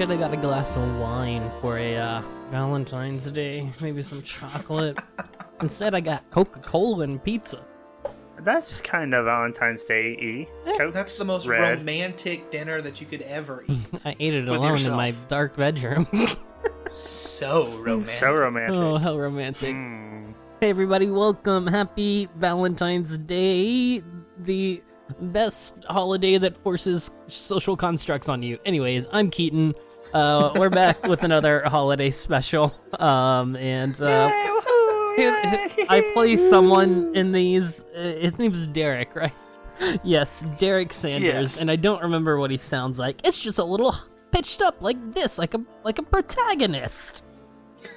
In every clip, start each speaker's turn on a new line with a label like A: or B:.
A: feel I should have got a glass of wine for a uh, Valentine's Day, maybe some chocolate. Instead, I got Coca Cola and pizza.
B: That's kind of Valentine's Day y.
A: Eh,
C: That's the most
B: red.
C: romantic dinner that you could ever eat.
A: I ate it
D: With
A: alone in my dark bedroom.
C: so romantic.
B: So romantic.
A: oh, how romantic.
B: Mm.
A: Hey, everybody, welcome. Happy Valentine's Day. The best holiday that forces social constructs on you. Anyways, I'm Keaton. Uh, we're back with another holiday special. Um, and uh, I play someone in these. Uh, his name's Derek, right? Yes, Derek Sanders,
D: Yes.
A: and I don't remember what he sounds like. It's just a little pitched up like this, like a like a protagonist.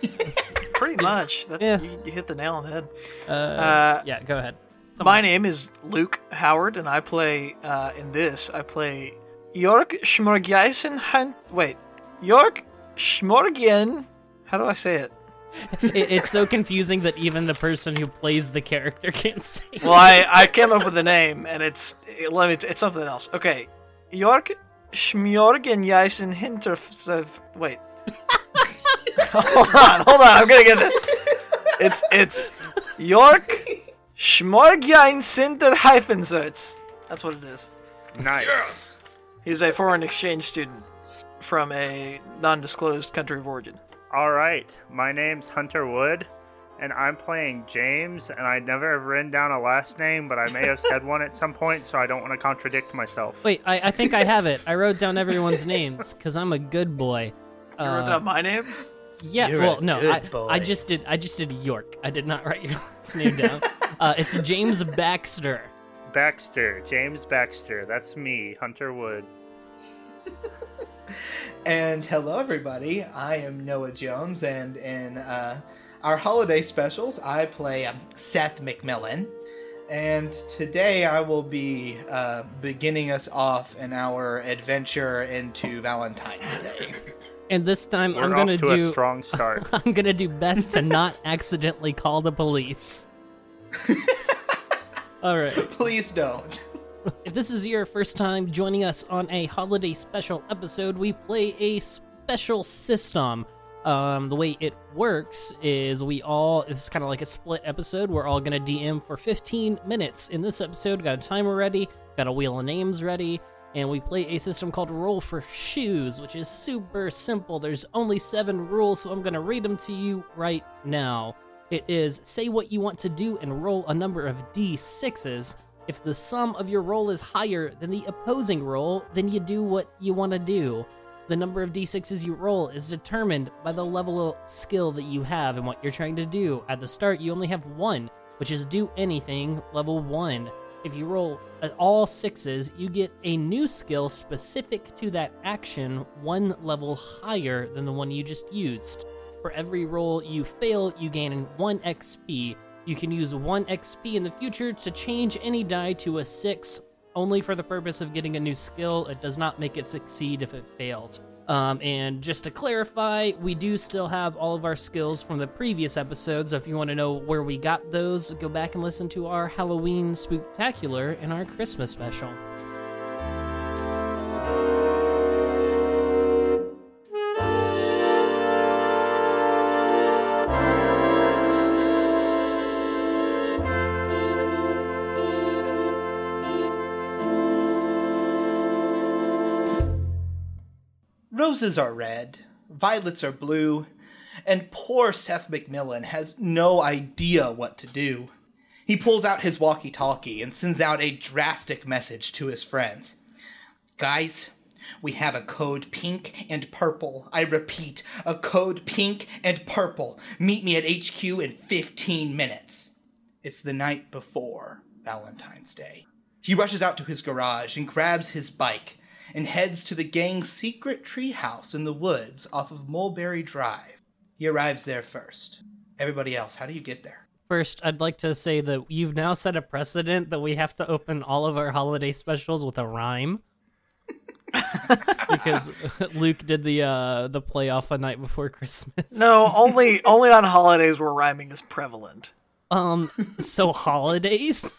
D: Pretty much. That,
A: Yeah.
D: you, you hit the nail on the head.
A: Uh,
D: Uh,
A: yeah, go ahead.
D: My name is Luke Howard, and I play uh, in this. I play York Schmorgiasen. Hunt. Wait, York Schmorgian. How do I say it?
A: it, it's so confusing that even the person who plays the character can't say. it.
D: Well, I, I came up with a name, and it's it, let me. It's something else. Okay, York Schmorgiasen Hinter. Wait. hold on, hold on. I'm gonna get this. It's it's York Schmorgian Sinter Hyphensitz. That's what it is.
B: Nice.
D: He's a foreign exchange student from a non-disclosed country of origin.
B: All right. My name's Hunter Wood, and I'm playing James. And I never have written down a last name, but I may have said one at some point, so I don't want to contradict myself.
A: Wait, I, I think I have it. I wrote down everyone's names because I'm a good boy.
D: You wrote
A: Uh,
D: down my name.
A: yeah,
C: You're
A: well,
C: a
A: no,
C: good
A: I,
C: boy.
A: I just did. I just did York. I did not write your last name down. Uh, it's James Baxter.
B: Baxter, James Baxter. That's me, Hunter Wood.
C: And hello, everybody. I am Noah Jones, and in uh, our holiday specials, I play um, Seth McMillan. And today I will be uh, beginning us off in our adventure into Valentine's Day.
A: And this time
B: We're
A: I'm gonna
B: to a
A: do.
B: strong start.
A: I'm gonna do best to not accidentally call the police. All right.
C: Please don't.
A: If this is your first time joining us on a holiday special episode, we play a special system. Um, the way it works is we all, it's kind of like a split episode. We're all going to DM for 15 minutes. In this episode, got a timer ready, got a wheel of names ready, and we play a system called Roll for Shoes, which is super simple. There's only seven rules, so I'm going to read them to you right now. It is say what you want to do and roll a number of d6s. If the sum of your roll is higher than the opposing roll, then you do what you want to do. The number of d6s you roll is determined by the level of skill that you have and what you're trying to do. At the start, you only have one, which is do anything level 1. If you roll all sixes, you get a new skill specific to that action, one level higher than the one you just used. For every roll you fail, you gain 1 XP. You can use 1 XP in the future to change any die to a 6, only for the purpose of getting a new skill. It does not make it succeed if it failed. Um, and just to clarify, we do still have all of our skills from the previous episodes. So if you want to know where we got those, go back and listen to our Halloween Spooktacular and our Christmas special.
C: Roses are red, violets are blue, and poor Seth MacMillan has no idea what to do. He pulls out his walkie talkie and sends out a drastic message to his friends. Guys, we have a code pink and purple. I repeat, a code pink and purple. Meet me at HQ in 15 minutes. It's the night before Valentine's Day. He rushes out to his garage and grabs his bike and heads to the gang's secret treehouse in the woods off of Mulberry Drive. He arrives there first. Everybody else, how do you get there?
A: First, I'd like to say that you've now set a precedent that we have to open all of our holiday specials with a rhyme. because Luke did the uh the playoff a night before Christmas.
D: No, only only on holidays where rhyming is prevalent.
A: Um so holidays?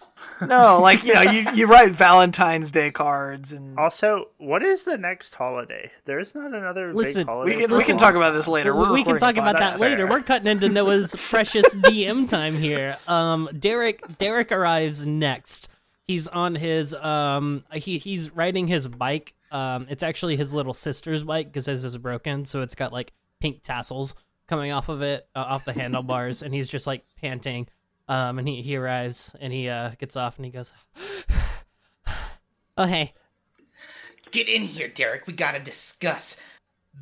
D: No, like you know, you, you write Valentine's Day cards and
B: Also, what is the next holiday? There's not another
A: Listen,
B: big holiday.
D: we can we can talk about this later.
A: We-
D: We're
A: we can talk about
D: podcast.
A: that later. We're cutting into Noah's precious DM time here. Um, Derek Derek arrives next. He's on his um he he's riding his bike. Um, it's actually his little sister's bike because his is broken, so it's got like pink tassels coming off of it, uh, off the handlebars, and he's just like panting. Um, and he he arrives and he uh gets off and he goes, "Oh hey,
C: Get in here, Derek. We gotta discuss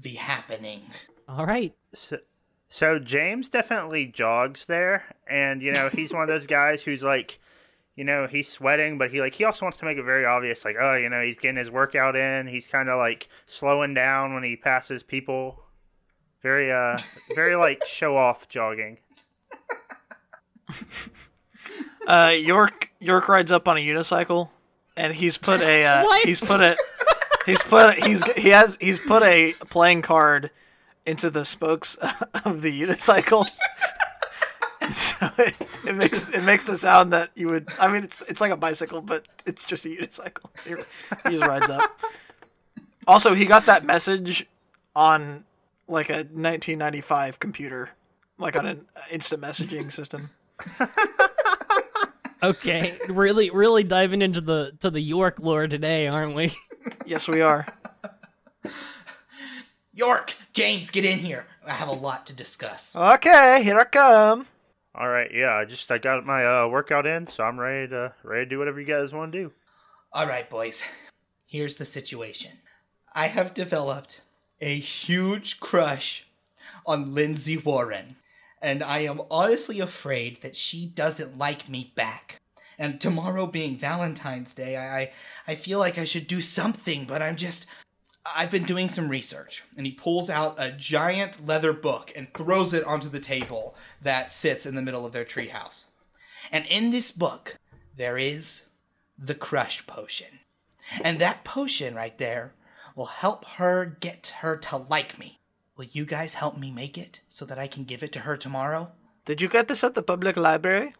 C: the happening.
A: all right."
B: So, so James definitely jogs there, and you know he's one of those guys who's like, you know, he's sweating, but he like he also wants to make it very obvious, like, oh, you know, he's getting his workout in. He's kind of like slowing down when he passes people. Very uh, very like show off jogging.
D: Uh, York York rides up on a unicycle, and he's put a uh, he's put a he's put he's he has he's put a playing card into the spokes of the unicycle. And so it, it makes it makes the sound that you would. I mean, it's it's like a bicycle, but it's just a unicycle. He, he just rides up. Also, he got that message on like a 1995 computer, like on an instant messaging system.
A: Okay, really, really diving into the to the York lore today, aren't we?
D: Yes, we are.
C: York, James, get in here. I have a lot to discuss.
D: Okay, here I come.
B: All right, yeah, I just I got my uh, workout in, so I'm ready to ready to do whatever you guys want to do.
C: All right, boys. Here's the situation. I have developed a huge crush on Lindsay Warren, and I am honestly afraid that she doesn't like me back. And tomorrow being Valentine's Day, I I, feel like I should do something, but I'm just I've been doing some research, and he pulls out a giant leather book and throws it onto the table that sits in the middle of their treehouse. And in this book, there is the crush potion. And that potion right there will help her get her to like me. Will you guys help me make it so that I can give it to her tomorrow?
D: Did you get this at the public library?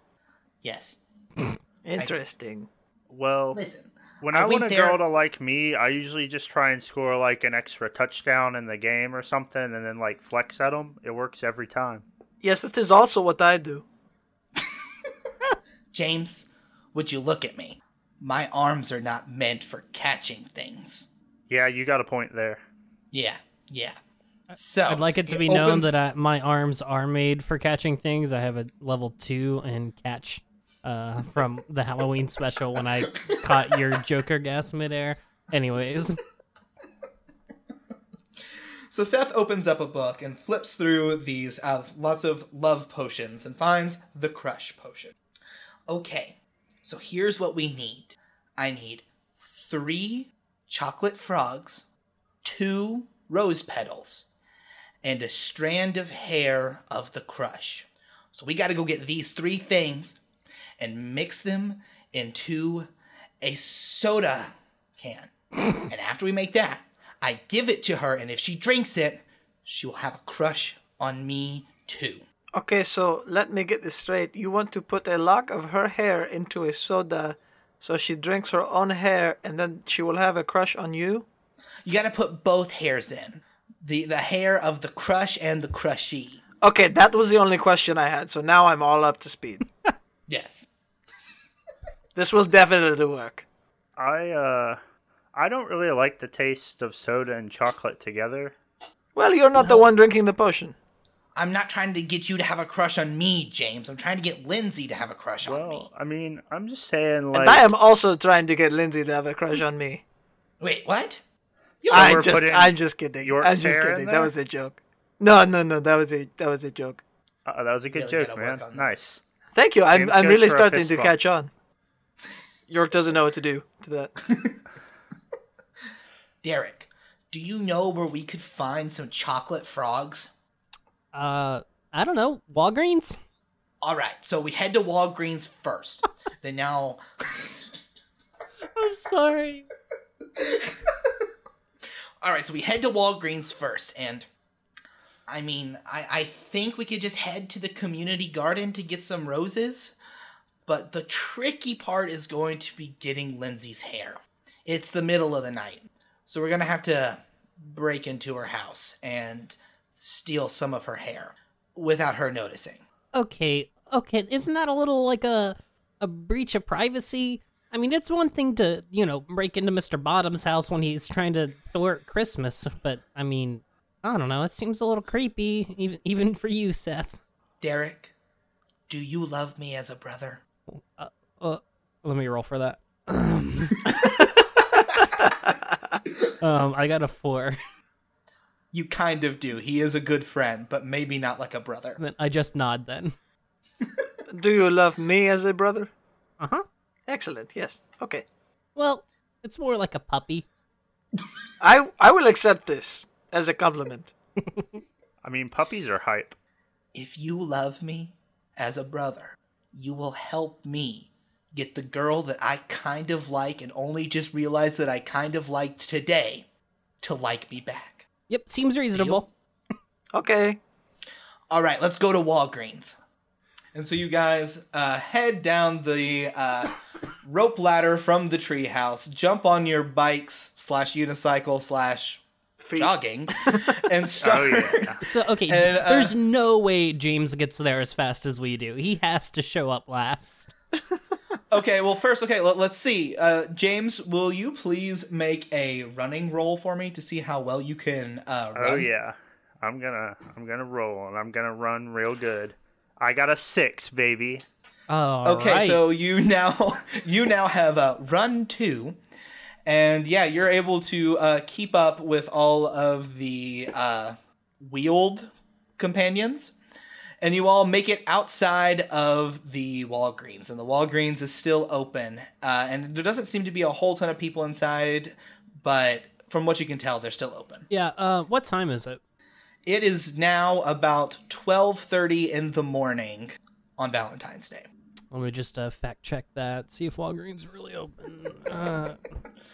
C: Yes.
D: Interesting.
B: Well,
C: Listen,
B: when
C: I
B: I, want a
C: there-
B: girl to like me, I usually just try and score like an extra touchdown in the game or something, and then like flex at them. It works every time.
D: Yes, that is also what I do.
C: James, would you look at me? My arms are not meant for catching things.
B: Yeah, you got a point there.
C: Yeah, yeah. So
A: I'd like it to be known
C: opens-
A: that I, my arms are made for catching things. I have a level two in catch uh, from the Halloween special when I caught your Joker gas midair. Anyways,
C: So Seth opens up a book and flips through these uh, lots of love potions and finds the crush potion. Okay, so here's what we need. I need three chocolate frogs, two rose petals, and a strand of hair of the crush. So we got to go get these three things and mix them into a soda can. and after we make that, I give it to her, and if she drinks it, she will have a crush on me too.
D: Okay, so let me get this straight. You want to put a lock of her hair into a soda so she drinks her own hair and then she will have a crush on you?
C: You got to put both hairs in the the hair of the crush and the crushee.
D: Okay, that was the only question I had, so now I'm all up to speed.
C: Yes.
D: This will definitely work.
B: I uh, I don't really like the taste of soda and chocolate together.
D: Well, you're not the one drinking the potion.
C: I'm not trying to get you to have a crush on me, James. I'm trying to get Lindsay to have a crush on me.
B: Well, I mean, I'm just saying, like,
D: And I am also trying to get Lindsay to have a crush on me.
C: Wait, what?
D: I'm
B: we're
D: just I'm just kidding.
B: York's
D: I'm just kidding. That was a joke. No, no, no, that was a that was a joke.
B: uh, that was a good
C: Really
B: joke, man.
C: work on that.
B: Nice.
D: Thank you. I'm
B: James
D: I'm really starting to
B: bump.
D: catch on. York doesn't know what to do to that.
C: Derek, do you know where we could find some chocolate frogs?
A: uh, I don't know, Walgreens.
C: All right, so we head to Walgreens first. then now,
A: I'm sorry.
C: All right, so we head to Walgreens first, and I mean, I I think we could just head to the community garden to get some roses, but the tricky part is going to be getting Lindsay's hair. It's the middle of the night, so we're gonna have to break into her house and steal some of her hair without her noticing.
A: Okay, okay, isn't that a little like a a breach of privacy? I mean, it's one thing to you know break into Mister Bottom's house when he's trying to thwart Christmas, but I mean, I don't know. It seems a little creepy, even even for you, Seth.
C: Derek, do you love me as a brother?
A: Uh, let me roll for that. um, I got a four.
C: You kind of do. He is a good friend, but maybe not like a brother.
A: Then I just nod. Then.
D: Do you love me as a brother?
A: Uh huh.
D: Excellent. Yes. Okay.
A: Well, it's more like a puppy.
D: I I will accept this as a compliment.
B: I mean, puppies are hype.
C: If you love me as a brother, you will help me get the girl that I kind of like and only just realized that I kind of liked today to like me back.
A: Yep, seems reasonable.
D: Okay.
C: All right, let's go to Walgreens. And so you guys uh, head down the uh, rope ladder from the treehouse, jump on your bikes slash unicycle slash
D: Feet.
C: jogging, and start.
B: Oh yeah.
A: So okay,
C: And, uh,
A: there's no way James gets there as fast as we do. He has to show up last.
C: Okay, well, first, okay, let, us see. Uh, James, will you please make a running roll for me to see how well you can uh, run?
B: Oh yeah. I'm gonna I'm gonna roll and I'm gonna run real good. I got a six, baby.
A: Oh,
C: Okay, so you now you now have a run two, and yeah, you're able to uh, keep up with all of the uh, wheeled companions, and you all make it outside of the Walgreens, and the Walgreens is still open, uh, and there doesn't seem to be a whole ton of people inside, but from what you can tell, they're still open.
A: yeah. Uh, what time is it?
C: It is now about twelve thirty in the morning on Valentine's Day.
A: Let me just uh, fact check that. See if Walgreens really open. Uh,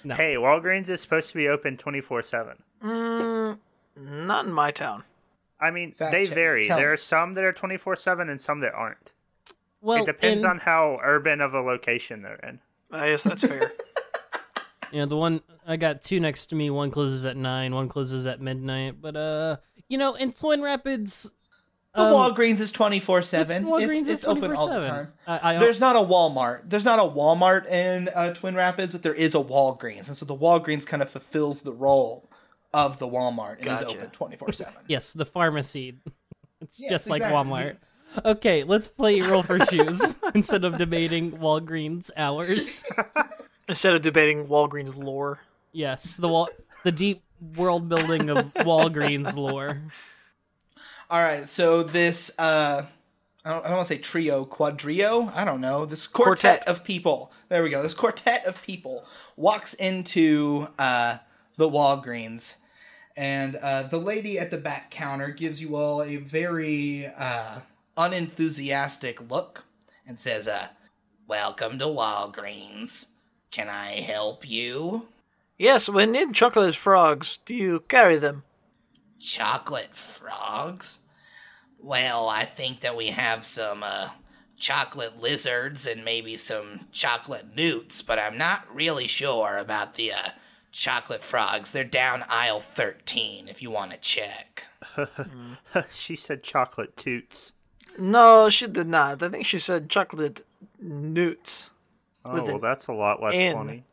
A: no.
B: Hey, Walgreens is supposed to be open 24 7.
D: Not in my town.
B: I mean,
C: Fact
B: they
C: check.
B: vary.
C: Tell
B: there
C: me.
B: are some that are 24 7 and some that aren't.
A: well,
B: it depends
A: in-
B: on how urban of a location they're in.
D: I guess that's fair.
A: you know the one I got two next to me. One closes at nine. One closes at midnight. But uh, you know, in Twin Rapids,
C: The
A: Um,
C: Walgreens is twenty four seven.
A: Walgreens
C: It's,
A: is
C: it's open all the time.
A: I, I,
C: There's not a Walmart. There's not a Walmart in uh, Twin Rapids, but there is a Walgreens, and so the Walgreens kind of fulfills the role of the Walmart and is open twenty four seven.
A: yes, the pharmacy. It's
C: Yes,
A: just like
C: exactly.
A: Walmart. Okay, let's play roll for shoes instead of debating Walgreens hours.
D: Instead of debating Walgreens lore.
A: Yes, the wall, the deep world building of Walgreens lore.
C: All right, so this uh, I don't, I don't want to say trio, quadrio. I don't know. This quartet,
D: Quartet.
C: of people. There we go. This quartet of people walks into uh, the Walgreens, and uh, the lady at the back counter gives you all a very uh, unenthusiastic look and says, uh, "Welcome to Walgreens. Can I help you?"
D: Yes, we need chocolate frogs. Do you carry them?
C: Chocolate frogs? Well, I think that we have some uh, chocolate lizards and maybe some chocolate newts, but I'm not really sure about the uh, chocolate frogs. They're down aisle 13 if you want to check.
B: she said chocolate toots.
D: No, she did not. I think she said chocolate newts.
B: Oh, well, that's a lot less
D: N.
B: funny.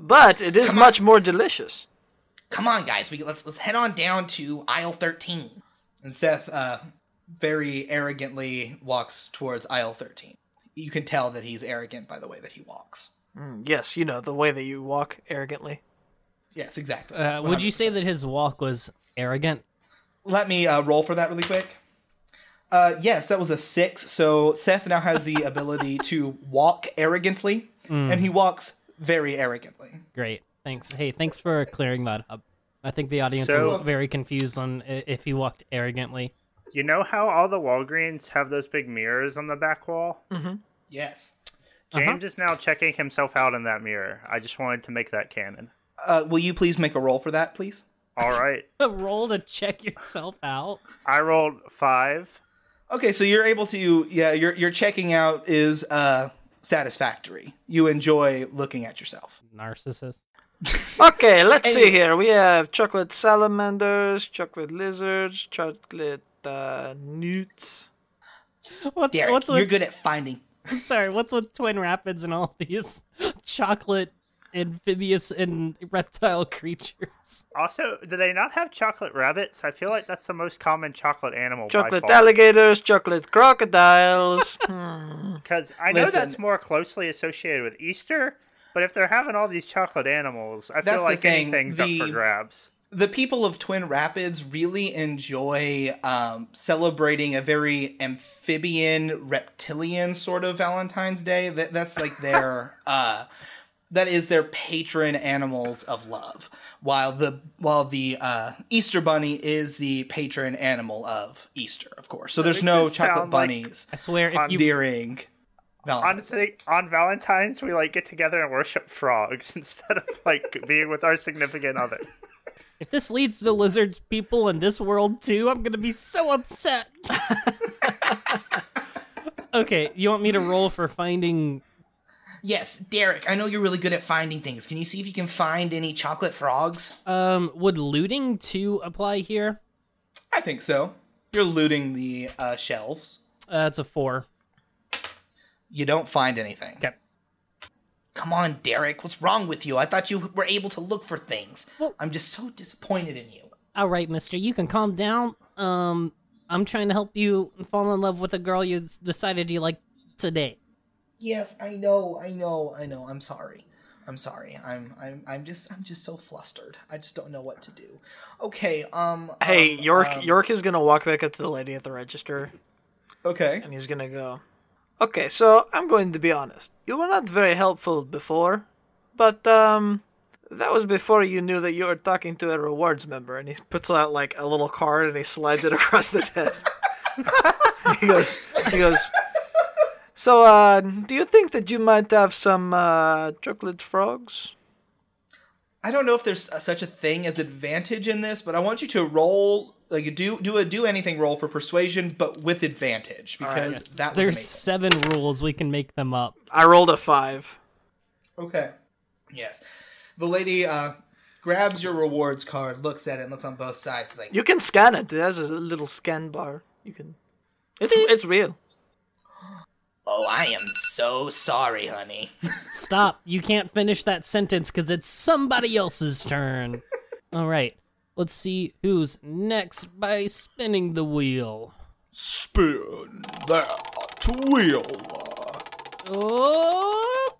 D: But it is much more delicious.
C: Come on, guys, we let's let's head on down to aisle 13. And Seth uh, very arrogantly walks towards aisle 13. You can tell that he's arrogant by the way that he walks.
D: Yes, you know, the way that you walk arrogantly.
C: Yes, exactly.
A: Uh, would you say that his walk was arrogant?
C: Let me uh, roll for that really quick. Uh, yes, that was a six. So Seth now has the ability to walk arrogantly, and he walks very arrogantly.
A: Great, thanks. Hey, thanks for clearing that up. I think the audience
B: So-
A: was very confused on i- if he walked arrogantly.
B: You know how all the Walgreens have those big mirrors on the back wall?
C: Yes.
B: James is now checking himself out in that mirror. I just wanted to make that canon.
C: Uh, will you please make a roll for that, please?
B: All right.
A: A roll to check yourself out.
B: I rolled five.
C: Okay, so you're able to yeah, your your checking out is uh satisfactory. You enjoy looking at yourself.
A: Narcissist.
D: Okay, let's see here. We have chocolate salamanders, chocolate lizards, chocolate uh, newts.
A: What,
C: Derek,
A: what's
C: you're good at finding
A: I'm sorry, what's with Twin Rapids and all these chocolate amphibious and reptile creatures?
B: Also, do they not have chocolate rabbits? I feel like that's the most common chocolate animal.
D: Chocolate
B: by far.
D: alligators, chocolate crocodiles. Hmm.
B: Because I know
C: Listen.
B: that's more closely associated with Easter, but if they're having all these chocolate animals, I
C: That's
B: feel
C: the
B: like
C: thing,
B: anything's
C: the-
B: up for grabs.
C: the people of Twin Rapids really enjoy um, celebrating a very amphibian, reptilian sort of Valentine's Day. That that's like their uh, that is their patron animals of love. While the while the uh, Easter Bunny is the patron animal of Easter, of course. So there's no chocolate
B: sound like-
C: bunnies
A: I swear, if you
C: during
B: On,
C: Valentine's Day.
B: on Valentine's, we like get together and worship frogs instead of like being with our significant other.
A: if this leads to lizards people in this world too, I'm gonna be so upset. okay, you want me to roll for finding?
C: Yes, Derek. I know you're really good at finding things. Can you see if you can find any chocolate frogs?
A: Um, would looting to apply here?
C: I think so. You're looting the uh, shelves.
A: Uh, that's a four.
C: You don't find anything.
A: Okay.
C: Come on, Derek. What's wrong with you? I thought you were able to look for things.
A: Well-
C: I'm just so disappointed in you.
A: All right, Mister, you can calm down. Um, I'm trying to help you fall in love with a girl you decided you like today.
C: Yes, I know. I know. I know. I'm sorry. I'm sorry. I'm I'm I'm just I'm just so flustered. I just don't know what to do. Okay. Um.
D: hey,
C: um,
D: York.
C: um,
D: York is gonna walk back up to the lady at the register,
C: Okay.
D: and he's gonna go. Okay, so I'm going to be honest. You were not very helpful before, but um, that was before you knew that you were talking to a rewards member. And he puts out like a little card and he slides it across the desk. he goes. He goes. So, uh, do you think that you might have some uh, chocolate frogs?
C: I don't know if there's uh, such a thing as advantage in this, but I want you to roll like do do a do anything roll for persuasion, but with advantage because that was
A: There's
C: amazing.
A: seven rules. We can make them up.
D: I rolled a five.
C: Okay. Yes. The lady uh, grabs your rewards card, looks at it, and looks on both sides. Like,
D: You can scan it. It has a little scan bar. You can. It's it's real.
C: oh, I am so sorry, honey.
A: Stop. You can't finish that sentence because it's somebody else's turn. All right. Let's see who's next by spinning the wheel.
C: Spin that wheel.
A: Oh.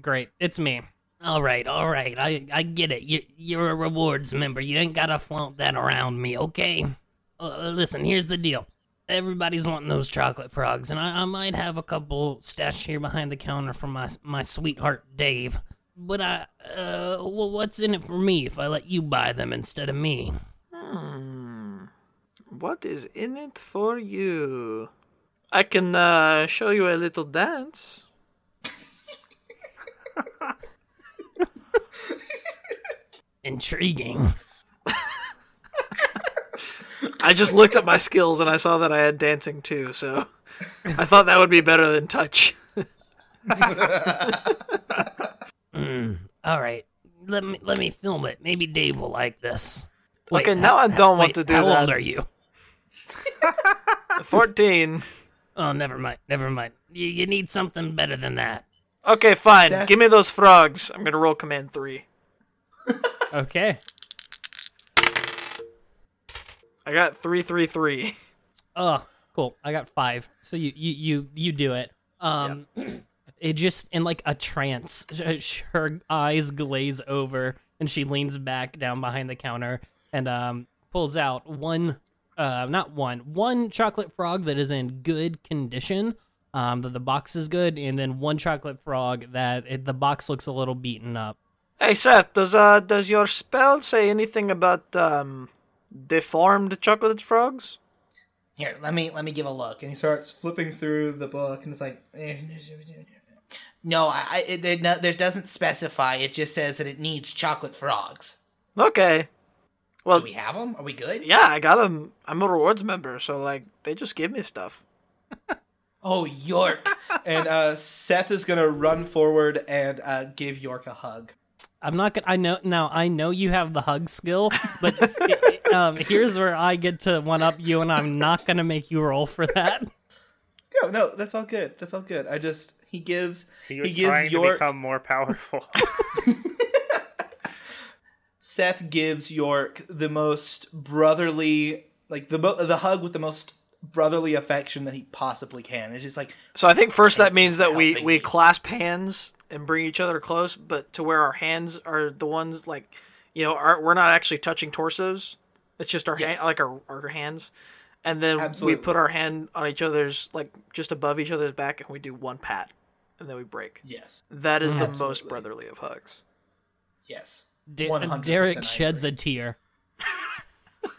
A: Great. It's me. All right, all right. I I get it. You you're a rewards member. You ain't gotta flaunt that around me, okay? Uh, listen, here's the deal. Everybody's wanting those chocolate frogs, and I, I might have a couple stashed here behind the counter from my my sweetheart Dave. But I, uh, well, what's in it for me if I let you buy them instead of me? Hmm.
D: What is in it for you? I can uh, show you a little dance.
A: Intriguing.
D: I just looked at my skills and I saw that I had dancing too, so I thought that would be better than touch.
A: All right, let me let me film it. Maybe Dave will like this. Wait,
D: Okay, now I don't want
A: wait,
D: to do
A: how
D: that.
A: How old are you?
D: 14.
A: Oh, never mind. Never mind. You, you need something better than that.
D: Okay, fine.
C: Seth-
D: Give me those frogs. I'm gonna roll command three.
A: Okay.
D: I got three, three, three.
A: Oh, cool. I got five. So you you you you do it. Um, it just in like a trance. Her eyes glaze over, and she leans back down behind the counter and um pulls out one, uh, not one, one chocolate frog that is in good condition. Um, that the box is good, and then one chocolate frog that it, the box looks a little beaten up.
D: Hey Seth, does uh does your spell say anything about um deformed chocolate frogs?
C: Here, let me let me give a look. And he starts flipping through the book, and it's like, eh, no, I, I it, there, no, there doesn't specify. It just says that it needs chocolate frogs.
D: Okay. Well,
C: Do we have them? Are we good?
D: yeah, I got them. I'm a rewards member, so like they just give me stuff.
C: Oh, York. and uh, Seth is gonna run forward and uh, give York a hug.
A: I'm not gonna. I know now. I know you have the hug skill, but it- it- um, here's where I get to one up you, and I'm not gonna make you roll for that.
C: No, no, that's all good. That's all good. I just he gives
B: He
C: he, gives
B: trying
C: York
B: to become more powerful.
C: Seth gives York the most brotherly, like the mo- the hug with the most brotherly affection that he possibly can. It's just like
D: So I think first that means that we we
C: me.
D: clasp hands and bring each other close, but to where our hands are the ones like you know, are, we're not actually touching torsos. It's just our hand, like our our hands, and then
C: Absolutely.
D: we put our hand on each other's like just above each other's back, and we do one pat, and then we break.
C: yes,
D: That is the most brotherly of hugs.
C: yes.
A: Da-
C: 100%
A: Derek
C: I
A: sheds
C: agree.
A: a tear.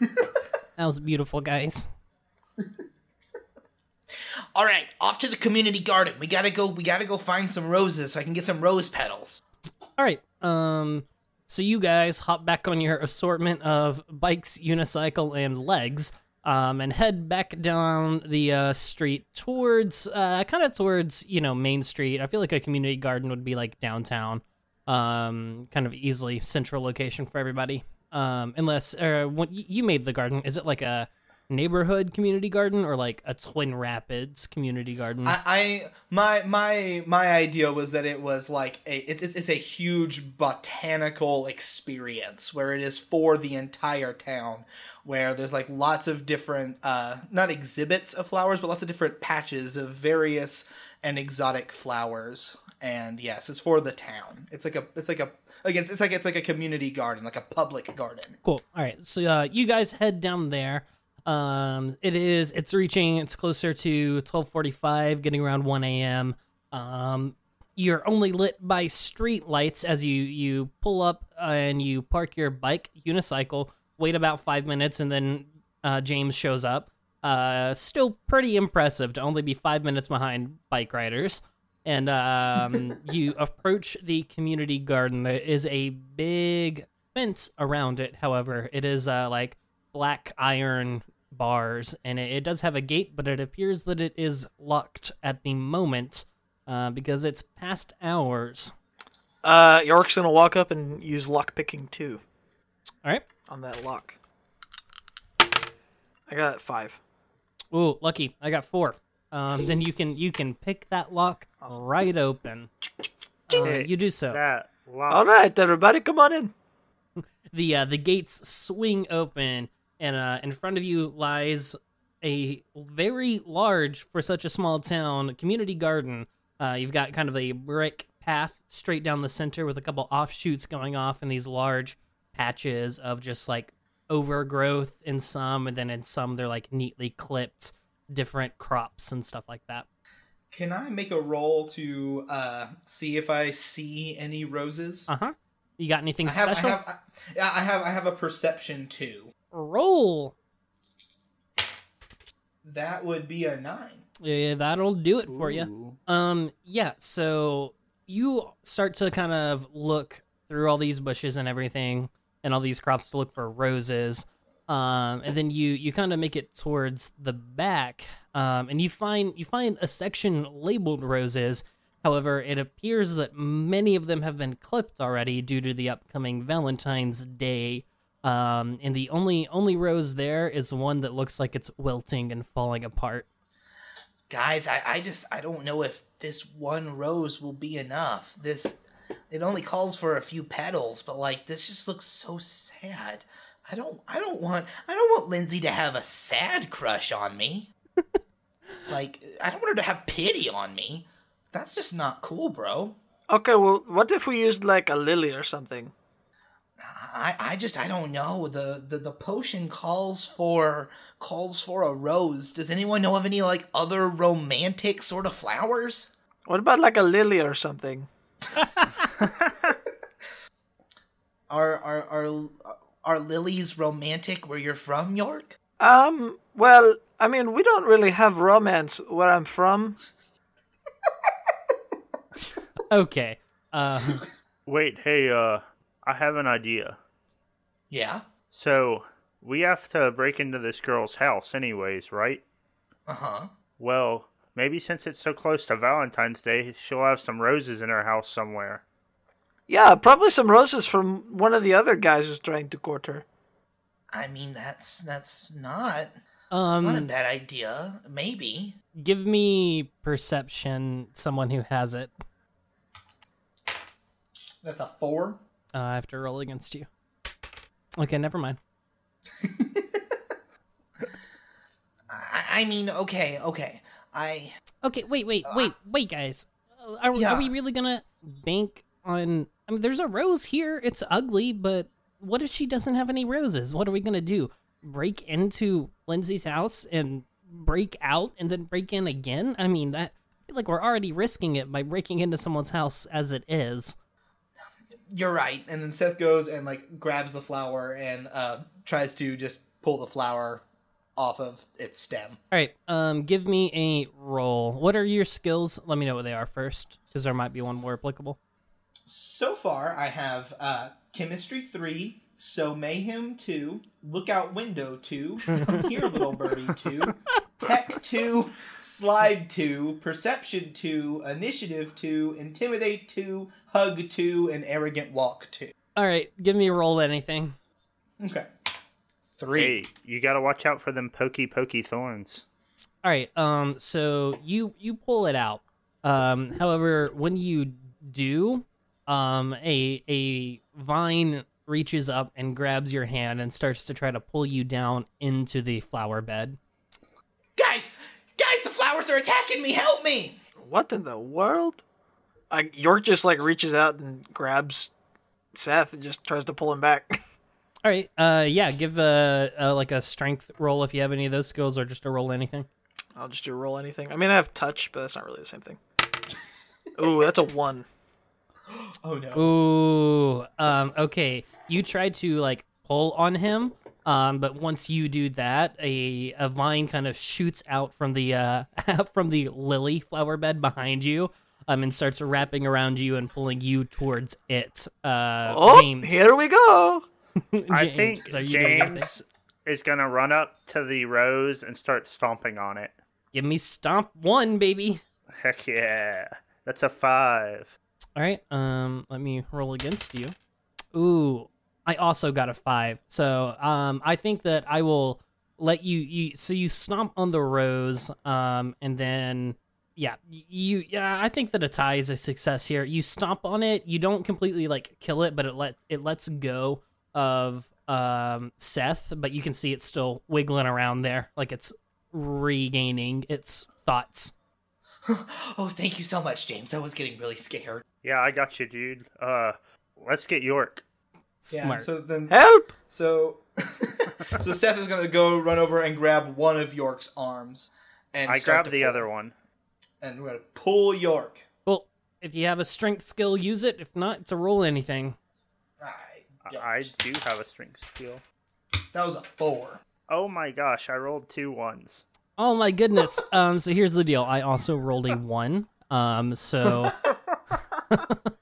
A: that was beautiful, guys.
C: All right, off to the community garden. We gotta go. We gotta go find some roses so I can get some rose petals.
A: All right. Um. So you guys hop back on your assortment of bikes, unicycle, and legs, um, and head back down the uh, street towards, uh, kind of towards, you know, Main Street. I feel like a community garden would be like downtown, um, kind of easily central location for everybody. Um, unless, uh, when you made the garden, is it like a neighborhood community garden or like a Twin Rapids community garden?
C: I, I my my my idea was that it was like a it's it's, it's a huge botanical experience where it is for the entire town where there's like lots of different uh not exhibits of flowers but lots of different patches of various and exotic flowers and yes it's for the town it's like a it's like a again it's like it's like a community garden like a public garden
A: Cool. All right. So uh, you guys head down there. Um, it is. It's reaching. It's closer to twelve forty-five, getting around one a.m. Um, you're only lit by street lights as you you pull up and you park your bike, unicycle. Wait about five minutes, and then uh, James shows up. Uh, still pretty impressive to only be five minutes behind bike riders. And um, you approach the community garden. There is a big fence around it. However, it is uh, like black iron bars, and it, it does have a gate, but it appears that it is locked at the moment uh, because it's past hours.
D: Uh, York's gonna walk up and use lock picking too
A: All right.
D: on that lock. I got five.
A: Ooh, lucky! I got four. Um, then you can you can pick that lock right open. Uh, you do so.
B: That lock.
D: All right, everybody, come on in.
A: the uh, the gates swing open, and uh, in front of you lies a very large for such a small town community garden. Uh, you've got kind of a brick path straight down the center with a couple offshoots going off in these large patches of just like overgrowth in some, and then in some they're like neatly clipped different crops and stuff like that.
C: can i make a roll to uh see if i see any roses
A: Uh huh. You got anything
C: I have,
A: special?
C: I have, I, yeah, I have, I have a perception too.
A: Roll.
C: That would be a nine.
A: Yeah, that'll do it for you. Um, yeah. So you start to kind of look through all these bushes and everything, and all these crops to look for roses. Um, and then you you kind of make it towards the back, um, and you find you find a section labeled roses. However, it appears that many of them have been clipped already due to the upcoming Valentine's Day. Um, and the only only rose there is one that looks like it's wilting and falling apart.
C: Guys, I, I just I don't know if this one rose will be enough. This it only calls for a few petals, but like this just looks so sad. I don't I don't want I don't want Lindsay to have a sad crush on me. like I don't want her to have pity on me. That's just not cool, bro.
D: Okay, well, what if we used like a lily or something?
C: I, I just I don't know. The, the the potion calls for calls for a rose. Does anyone know of any like other romantic sort of flowers?
D: What about like a lily or something?
C: Are are are are lilies romantic where you're from, York?
D: Um, well, I mean, we don't really have romance where I'm from.
A: Okay. Uh,
B: Wait, hey, uh, I have an idea.
C: Yeah.
B: So we have to break into this girl's house, anyways, right?
C: Uh huh.
B: Well, maybe since it's so close to Valentine's Day, she'll have some roses in her house somewhere.
D: Yeah, probably some roses from one of the other guys who's trying to court her.
C: I mean, that's that's not that's
A: Um,
C: not a bad idea. Maybe.
A: give me perception. Someone who has it.
C: That's a four.
A: Uh, I have to roll against you. Okay, never mind.
C: I, I mean, okay, okay. I
A: Okay, wait, wait, wait, wait, guys. Uh, Are,
C: Yeah.
A: are we really gonna bank on? I mean, there's a rose here. It's ugly, but what if she doesn't have any roses? What are we gonna do? Break into Lindsay's house and break out, and then break in again? I mean, that I feel like we're already risking it by breaking into someone's house as it is.
C: You're right. And then Seth goes and like grabs the flower and uh, tries to just pull the flower off of its stem.
A: All right, um, give me a roll. What are your skills? Let me know what they are first, because there might be one more applicable.
C: So far, I have uh, chemistry three, so mayhem two, lookout window two, come here little birdie two, tech two, slide two, perception two, initiative two, intimidate two, hug two, and arrogant walk two.
A: All right, give me a roll. Anything.
C: Okay. Three.
B: Hey, you gotta watch out for them pokey pokey thorns.
A: All right. Um. So you you pull it out. Um. However, when you do, um, a a vine reaches up and grabs your hand and starts to try to pull you down into the flower bed.
C: Guys, guys, the flowers are attacking me. Help me!
D: What in the world? I, York just like reaches out and grabs Seth and just tries to pull him back.
A: All right. Uh. Yeah. Give a, a like a strength roll if you have any of those skills, or just a roll anything.
D: I'll just do a roll anything. I mean, I have touch, but that's not really the same thing. Ooh, that's a one.
C: Oh no.
A: Ooh. Um. Okay. You try to like pull on him. Um. But once you do that, a a vine kind of shoots out from the uh from the lily flower bed behind you. Um, and starts wrapping around you and pulling you towards it. Uh,
D: Oh,
A: James,
D: here we go.
B: I think
A: are you?
B: James is gonna run up to the rose and start stomping on it.
A: Give me stomp one, baby.
B: Heck yeah. That's a five.
A: All right. Um, let me roll against you. Ooh, I also got a five. So, um, I think that I will let you. You so you stomp on the rose. Um, and then yeah, you yeah. I think that a tie is a success here. You stomp on it. You don't completely like kill it, but it let it lets go of um Seth. But you can see it's still wiggling around there, like it's regaining its thoughts.
C: Oh, thank you so much, James. I was getting really scared.
B: Yeah, I got you, dude. Uh, let's get York.
A: Smart.
C: so then
D: Help!
C: So, so Seth is gonna go run over and grab one of York's arms, and
B: I
C: start
B: grabbed
C: to
B: the
C: pull.
B: other one.
C: and we're gonna pull York.
A: Well, if you have a strength skill, use it. If not, it's a roll anything.
C: I, don't.
B: I do have a strength skill.
C: that was a four.
B: Oh my gosh, I rolled two ones.
A: Oh my goodness. um, so here's the deal. I also rolled a one. Um, so,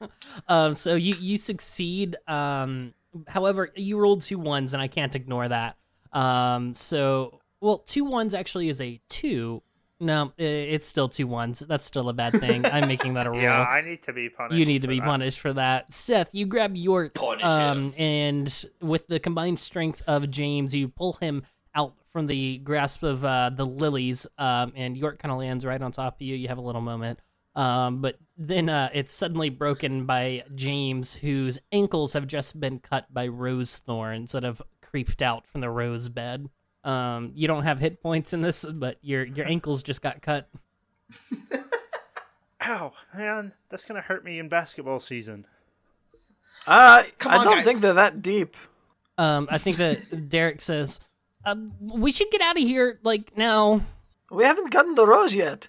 A: um, so you you succeed. Um, however, you rolled two ones, and I can't ignore that. Um, so well, two ones actually is a two. No, it's still two ones. That's still a bad thing. I'm making that a rule.
B: Yeah, I need to be punished.
A: You need to
B: for
A: be
B: that.
A: punished for that. Seth, you grab York,
C: Punish
A: um, and with the combined strength of James, you pull him out from the grasp of uh, the lilies, um, and York kind of lands right on top of you. You have a little moment. Um, but then uh, it's suddenly broken by James, whose ankles have just been cut by rose thorns that have creeped out from the rose bed. Um, you don't have hit points in this, but your your ankles just got cut.
B: Ow, man, that's gonna hurt me in basketball season.
D: Uh,
C: Come
D: I don't
C: guys.
D: think they're that deep.
A: Um, I think that Derek says, uh, "We should get out of here, like now."
D: We haven't gotten the rose yet.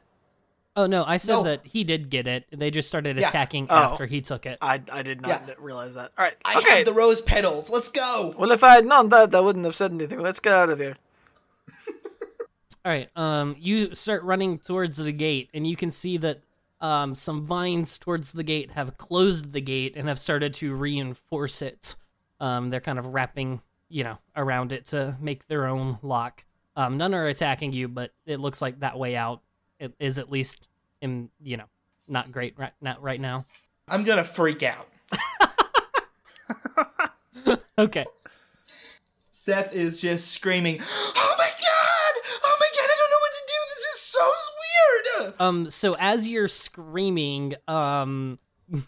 A: Oh no, I said
C: No.
A: that he did get it. They just started
C: Yeah.
A: attacking
D: Oh.
A: after he took it.
D: I, I did not
C: Yeah.
D: realize that. All right.
C: I
D: okay.
C: have the rose petals. Let's go.
D: Well, if I had known that, I wouldn't have said anything. Let's get out of here.
A: All right, um, you start running towards the gate, and you can see that um, some vines towards the gate have closed the gate and have started to reinforce it. Um, they're kind of wrapping you know, around it to make their own lock. Um, none are attacking you, but it looks like that way out it is at least in you know not great right not right now.
C: I'm gonna freak out.
A: Okay.
C: Seth is just screaming, "Oh my god! Oh my god! I don't know what to do. This is so weird."
A: Um, so as you're screaming, um,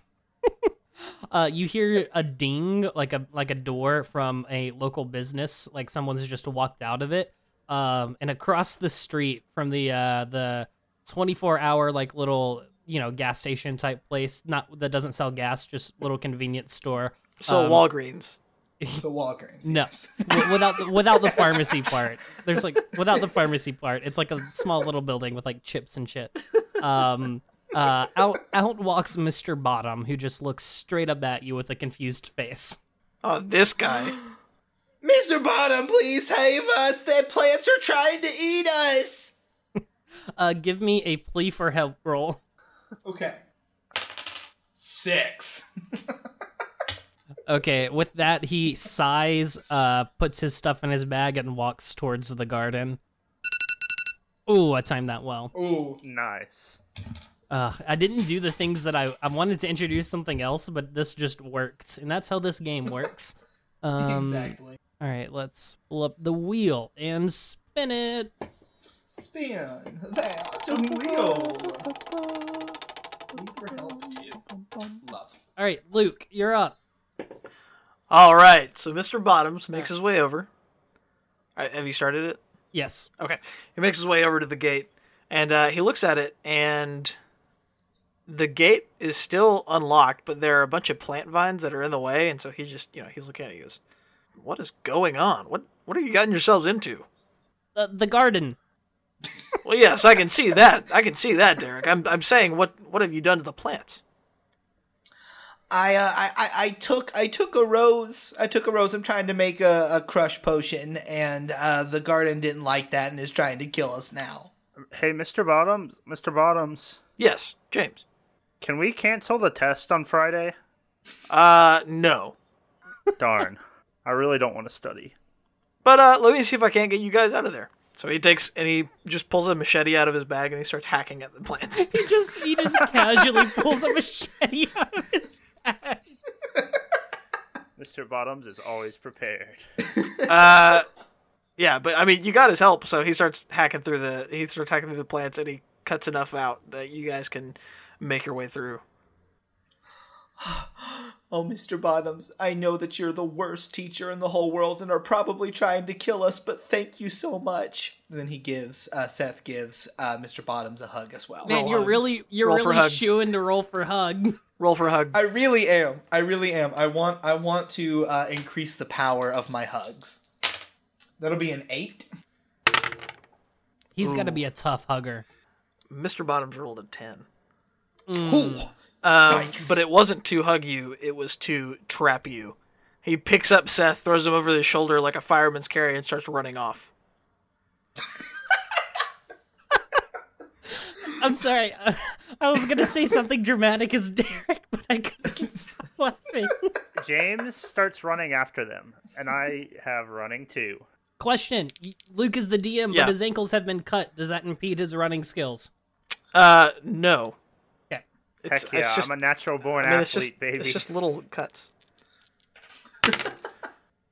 A: uh, you hear a ding, like a like a door from a local business, like someone's just walked out of it. Um, and across the street from the uh the 24 hour like little you know gas station type place, not that doesn't sell gas, just little convenience store.
D: So
A: Um,
D: Walgreens.
C: So Walgreens.
A: No,
C: yes.
A: w- without the, without the pharmacy part. There's like without the pharmacy part. It's like a small little building with like chips and shit. Um, uh, out out walks Mr. Bottom, who just looks straight up at you with a confused face.
D: Oh, this guy.
C: Mr. Bottom, please save us. The plants are trying to eat us.
A: Uh, give me a plea for help roll.
C: Okay. Six.
A: Okay, with that he sighs, uh, puts his stuff in his bag, and walks towards the garden. Ooh, I timed that well.
C: Ooh.
B: Nice.
A: Uh, I didn't do the things that I, I wanted to introduce something else, but this just worked, and that's how this game works. Um,
C: exactly.
A: All right, let's pull up the wheel and spin it.
C: Spin that wheel. Need for help too. Love.
A: All right, Luke, you're up.
D: All right. So Mr. Bottoms makes his way over. All right, have you started it?
A: Yes.
D: Okay. He makes his way over to the gate and uh, he looks at it and the gate is still unlocked, but there are a bunch of plant vines that are in the way, and so he just you know, he's looking at it, he goes, What is going on? What what have you gotten yourselves into?
A: Uh, the garden.
D: Well yes, I can see that. I can see that, Derek. I'm I'm saying what what have you done to the plants?
C: I, uh, I I I took I took a rose. I took a rose. I'm trying to make a, a crush potion, and uh, the garden didn't like that and is trying to kill us now.
B: Hey, Mr. Bottoms, Mr. Bottoms,
D: Yes, James.
B: can we cancel the test on Friday?
D: Uh no.
B: Darn. I really don't want to study.
D: But uh, let me see if I can't get you guys out of there. So he takes and he just pulls a machete out of his bag and he starts hacking at the plants.
A: He just he just casually pulls a machete out of his bag.
B: Mr. Bottoms is always prepared.
D: uh, yeah, but I mean, you got his help, so he starts hacking through the he starts hacking through the plants and he cuts enough out that you guys can make your way through.
C: Oh, Mr. Bottoms, I know that you're the worst teacher in the whole world and are probably trying to kill us, but thank you so much. And then he gives uh, Seth gives uh, Mr. Bottoms a hug as well.
A: Man,
D: Roll
A: you're
D: hug.
A: really you're
D: Roll
A: really
D: hug.
A: shooing to roll for hug.
D: Roll for hug.
C: I really am. I really am. I want. I want to uh, increase the power of my hugs. That'll be an eight.
A: He's got to be a tough hugger.
D: Mr. Bottoms rolled a ten,
C: Ooh.
D: Um, but it wasn't to hug you; it was to trap you. He picks up Seth, throws him over his shoulder like a fireman's carry, and starts running off.
A: I'm sorry. I was gonna say something dramatic as Derek, but I couldn't stop laughing.
B: James starts running after them, and I have running too.
A: Question: Luke is the DM,
D: Yeah.
A: but his ankles have been cut. Does that impede his running skills?
D: Uh, no,
A: Okay.
B: Heck yeah,
D: it's just
B: I'm a natural born
D: I mean, it's
B: athlete,
D: just
B: baby.
D: it's just little cuts.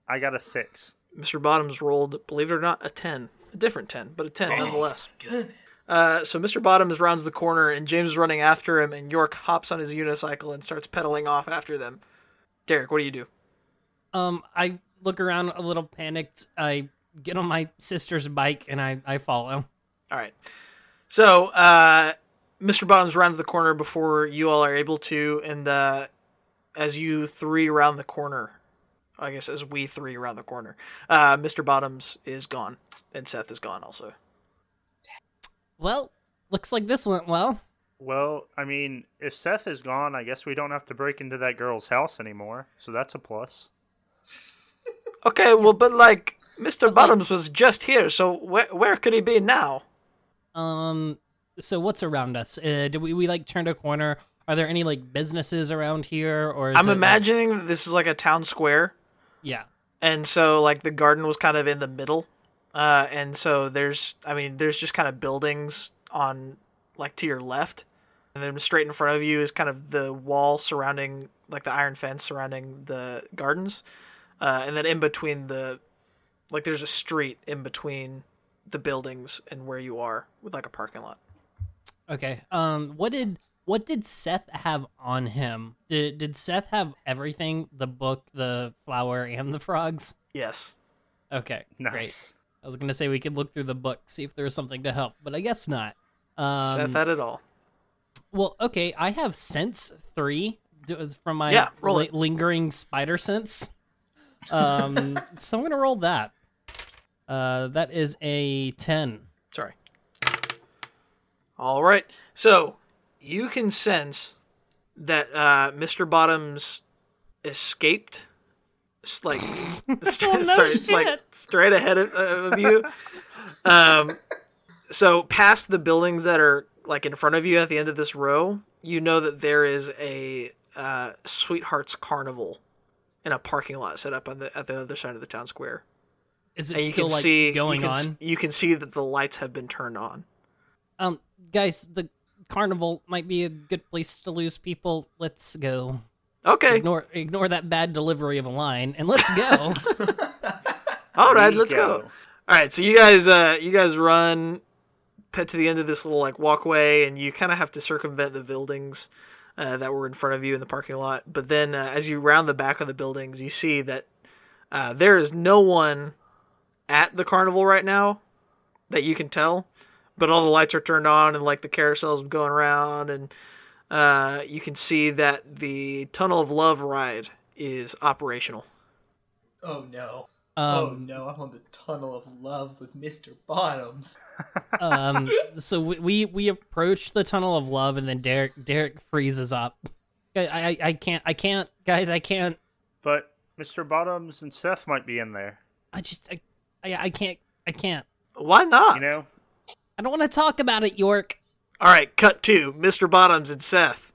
B: I got a six.
D: Mr. Bottoms rolled, believe it or not, a 10. A different 10, but a 10 nonetheless.
C: Good.
D: Uh, so Mr. Bottoms rounds the corner, and James is running after him, and York hops on his unicycle and starts pedaling off after them. Derek, what do you do?
A: Um, I look around a little panicked. I get on my sister's bike and I I follow.
D: All right. So uh, Mr. Bottoms rounds the corner before you all are able to, and uh, as you three round the corner, I guess as we three round the corner, uh, Mr. Bottoms is gone, and Seth is gone also.
A: Well, looks like this went well.
B: Well, I mean, if Seth is gone, I guess we don't have to break into that girl's house anymore. So that's a plus.
D: Okay, well, but like Mr. Bottoms was just here, so where where could he be now?
A: Um, so what's around us? Uh, did we we like turned a corner? Are there any like businesses around here, or is
D: I'm
A: like-
D: imagining that this is like a town square,
A: yeah.
D: and so like the garden was kind of in the middle, uh, and so there's I mean there's just kind of buildings on like to your left, and then straight in front of you is kind of the wall surrounding like the iron fence surrounding the gardens, uh, and then in between the like there's a street in between the buildings and where you are with like a parking lot.
A: Okay. Um. What did what did Seth have on him? Did did Seth have everything? The book, the flower, and the frogs.
D: Yes.
A: Okay.
B: Nice.
A: Great. I was gonna say we could look through the book, see if there was something to help, but I guess not. Um,
D: Seth had it all.
A: Well, okay. I have sense three It was from my
D: Yeah,
A: li- lingering spider sense. Um. so I'm gonna roll that. Uh. That is a ten.
D: Sorry. All right. So you can sense that uh, Mr. Bottoms escaped, s- like, st- sorry, like straight ahead of, of you. Um, so past the buildings that are like in front of you at the end of this row, you know that there is a uh, Sweethearts Carnival in a parking lot set up on the at the other side of the town square.
A: Is it
D: And you
A: still
D: can
A: like
D: see
A: going
D: you can,
A: on?
D: You can see that the lights have been turned on.
A: Um, guys, the carnival might be a good place to lose people. Let's go.
D: Okay.
A: Ignore ignore that bad delivery of a line, and let's go.
D: All right, let's go. All right, so you guys, uh, you guys run pet to the end of this little like walkway, and you kind of have to circumvent the buildings uh, that were in front of you in the parking lot. But then, uh, as you round the back of the buildings, you see that uh, there is no one at the carnival right now that you can tell. But all the lights are turned on, and like the carousels going around, and uh, you can see that the Tunnel of Love ride is operational.
C: Oh no.
A: Um,
C: oh no, I'm on the tunnel of love with Mr. Bottoms.
A: um, so we, we we approach the tunnel of love, and then Derek Derek freezes up. I, I I can't I can't guys I can't
B: But Mr. Bottoms and Seth might be in there.
A: I just I I, I can't I can't
D: Why not?
B: You know?
A: I don't want to talk about it, York.
D: All right, cut two. Mr. Bottoms and Seth.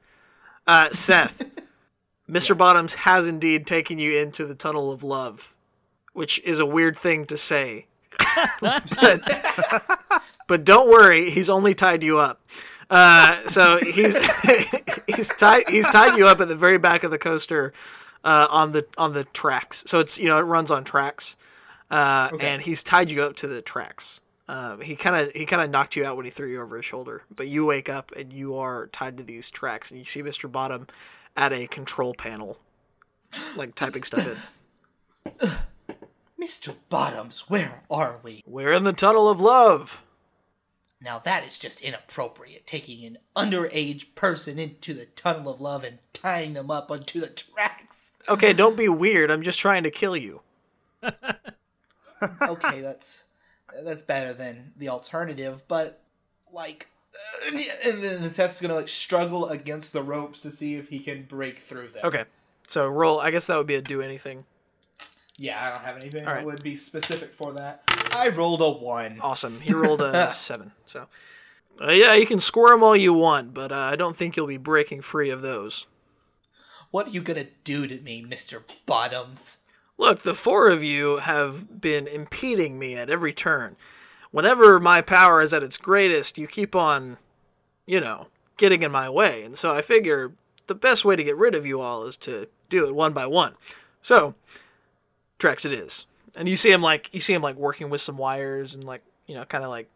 D: Uh, Seth. Mr. Bottoms has indeed taken you into the tunnel of love, which is a weird thing to say. but, but don't worry, he's only tied you up. Uh, so he's he's tied he's tied you up at the very back of the coaster uh, on the on the tracks. So it's you know it runs on tracks, uh, and he's tied you up to the tracks. Uh, he kind of he kind of knocked you out when he threw you over his shoulder, but you wake up and you are tied to these tracks, and you see Mister Bottom at a control panel, like typing stuff in.
C: Mr. Bottoms, where are we?
D: We're in the tunnel of love.
C: Now that is just inappropriate, taking an underage person into the tunnel of love and tying them up onto the tracks.
D: Okay, don't be weird. I'm just trying to kill you.
C: Okay, that's that's better than the alternative, but like uh, and then Seth's gonna like struggle against the ropes to see if he can break through them.
D: Okay, so roll. I guess that would be a do anything.
C: Yeah, I don't have anything
D: All
C: that
D: right.
C: would be specific for that. I rolled a one.
D: Awesome. He rolled a seven. So, uh, yeah, you can score them all you want, but uh, I don't think you'll be breaking free of those.
C: What are you gonna do to me, Mr. Bottoms?
D: Look, the four of you have been impeding me at every turn. Whenever my power is at its greatest, you keep on, you know, getting in my way. And so I figure the best way to get rid of you all is to do it one by one. So, Trex it is. And you see him like you see him like working with some wires and like, you know, kind of like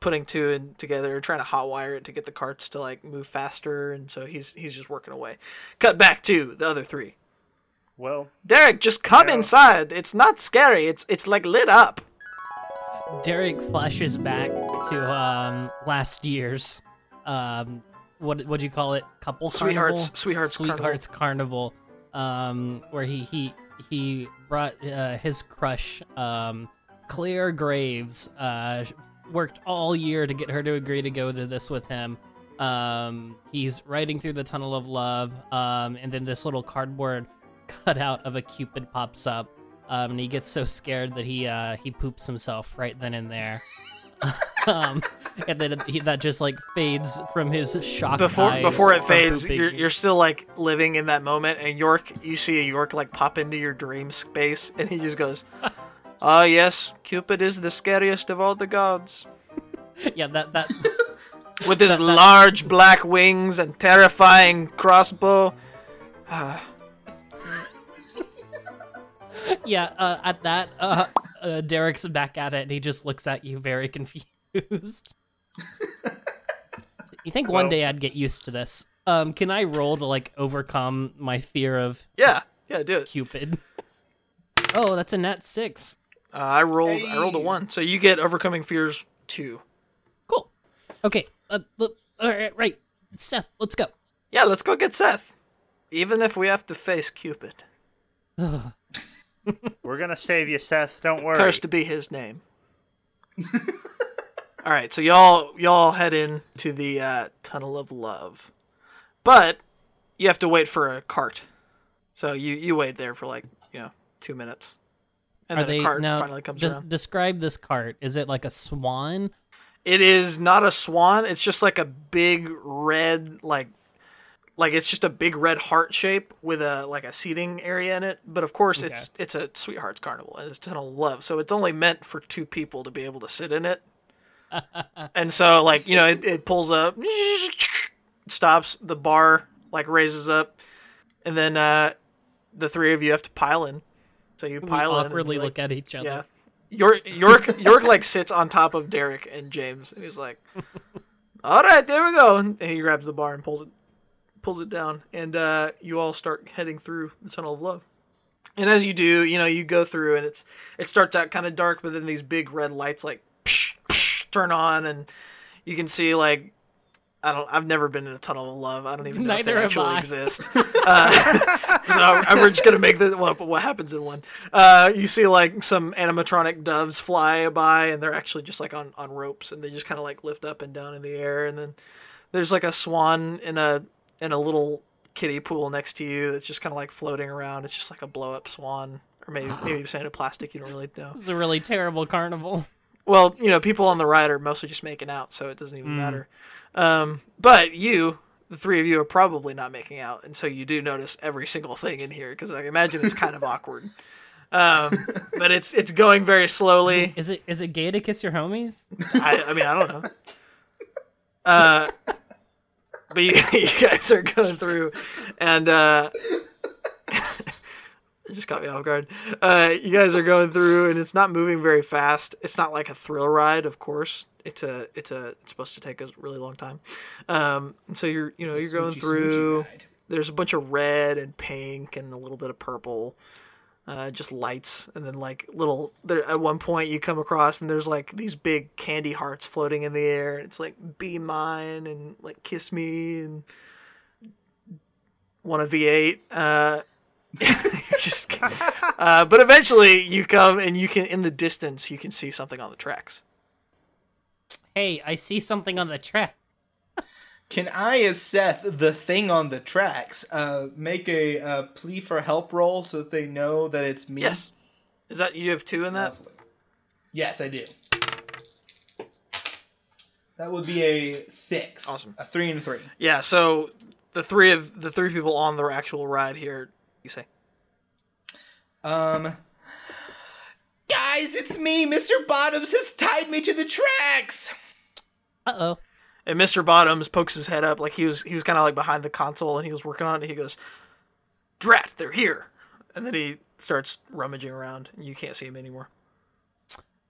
D: putting two together, trying to hotwire it to get the carts to like move faster and so he's he's just working away. Cut back to the other three.
B: Well,
D: Derek, just come
B: Yeah.
D: inside. It's not scary. It's it's like lit up.
A: Derek flashes back to um last year's um what what'd you call it couple
D: Sweethearts-
A: carnival?
D: Sweethearts
A: sweethearts carnival, um where he he he brought uh, his crush um Claire Graves uh worked all year to get her to agree to go to this with him. Um he's riding through the tunnel of love um and then this little cardboard cutout of a cupid pops up um, and he gets so scared that he uh, he poops himself right then and there. um, and then he, that just like fades from his shock.
D: before
A: eyes
D: before it fades,
A: pooping.
D: you're you're still like living in that moment, and York, you see a York like pop into your dream space, and he just goes, "Ah, yes, Cupid is the scariest of all the gods."
A: yeah, that that
D: with his large black wings and terrifying crossbow.
A: yeah. Uh, at that, uh, uh, Derek's back at it, and he just looks at you very confused. you think one day I'd get used to this? Um, can I roll to like overcome my fear of
D: Yeah, yeah, do it.
A: Cupid? Oh, that's a nat six.
D: Uh, I rolled, I rolled a one, so you get overcoming fears two.
A: Cool. Okay. Uh, look, all right, right. Seth, let's go.
D: Yeah, let's go get Seth, even if we have to face Cupid.
B: We're gonna save you, Seth. Don't worry.
D: Cursed to be his name. All right, so y'all y'all head in to the uh, tunnel of love, but you have to wait for a cart. So you you wait there for like you know two minutes, and
A: Are
D: then
A: they
D: a cart
A: now?
D: finally comes
A: just
D: around.
A: describe this cart. Is it like a swan?
D: It is not a swan. It's just like a big red like like it's just a big red heart shape with a like a seating area in it. But of course, it's it's a sweethearts carnival and it's a tunnel of love, so it's only meant for two people to be able to sit in it. and so like you know it, it pulls up, stops the bar like raises up, and then uh the three of you have to pile in. So you
A: We
D: pile in
A: awkwardly
D: like,
A: look at each other.
D: yeah. York York York like sits on top of Derek and James and he's like, All right, there we go. And he grabs the bar and pulls it pulls it down. And uh, you all start heading through the tunnel of love. And as you do, you know, you go through and it's it starts out kind of dark, but then these big red lights like psh, psh, turn on and you can see like I don't. I've never been in a tunnel of love. I don't even know if they actually exist. Uh, so we're just gonna make the well, what happens in one. Uh, you see like some animatronic doves fly by, and they're actually just like on on ropes, and they just kind of like lift up and down in the air. And then there's like a swan in a in a little kiddie pool next to you that's just kind of like floating around. It's just like a blow up swan, or maybe maybe it's made of plastic. You don't really know.
A: It's a really terrible carnival.
D: Well, you know, people on the ride are mostly just making out, so it doesn't even matter. Um, but you, the three of you, are probably not making out, and so you do notice every single thing in here because I imagine it's kind of awkward. Um, but it's it's going very slowly.
A: Is it is it gay to kiss your homies?
D: I, I mean, I don't know. Uh, but you, you guys are going through, and uh, it just caught me off guard. Uh, you guys are going through, and it's not moving very fast. It's not like a thrill ride, of course. It's a, it's a, it's supposed to take a really long time. Um, and so you're, you know, you're going through. There's a bunch of red and pink and a little bit of purple uh, just lights and then like little there at one point you come across and there's like these big candy hearts floating in the air. It's like be mine and like kiss me and want a v8 uh just uh, but eventually you come and you can in the distance you can see something on the tracks.
A: Hey, I see something on the track.
C: Can I, as Seth, the thing on the tracks, uh, make a uh, plea for help roll so that they know that it's me?
D: yes is that you have two in that
C: Lovely. Yes, I do. That would be a six.
D: Awesome.
C: A three and a three.
D: yeah so the three of the three people on the actual ride here you say
C: Um. Guys, it's me. Mr. Bottoms has tied me to the tracks.
A: Uh oh.
D: And Mr. Bottoms pokes his head up, like he was he was kind of like behind the console, and he was working on it. And he goes, "Drat, they're here!" And then he starts rummaging around, and you can't see him anymore.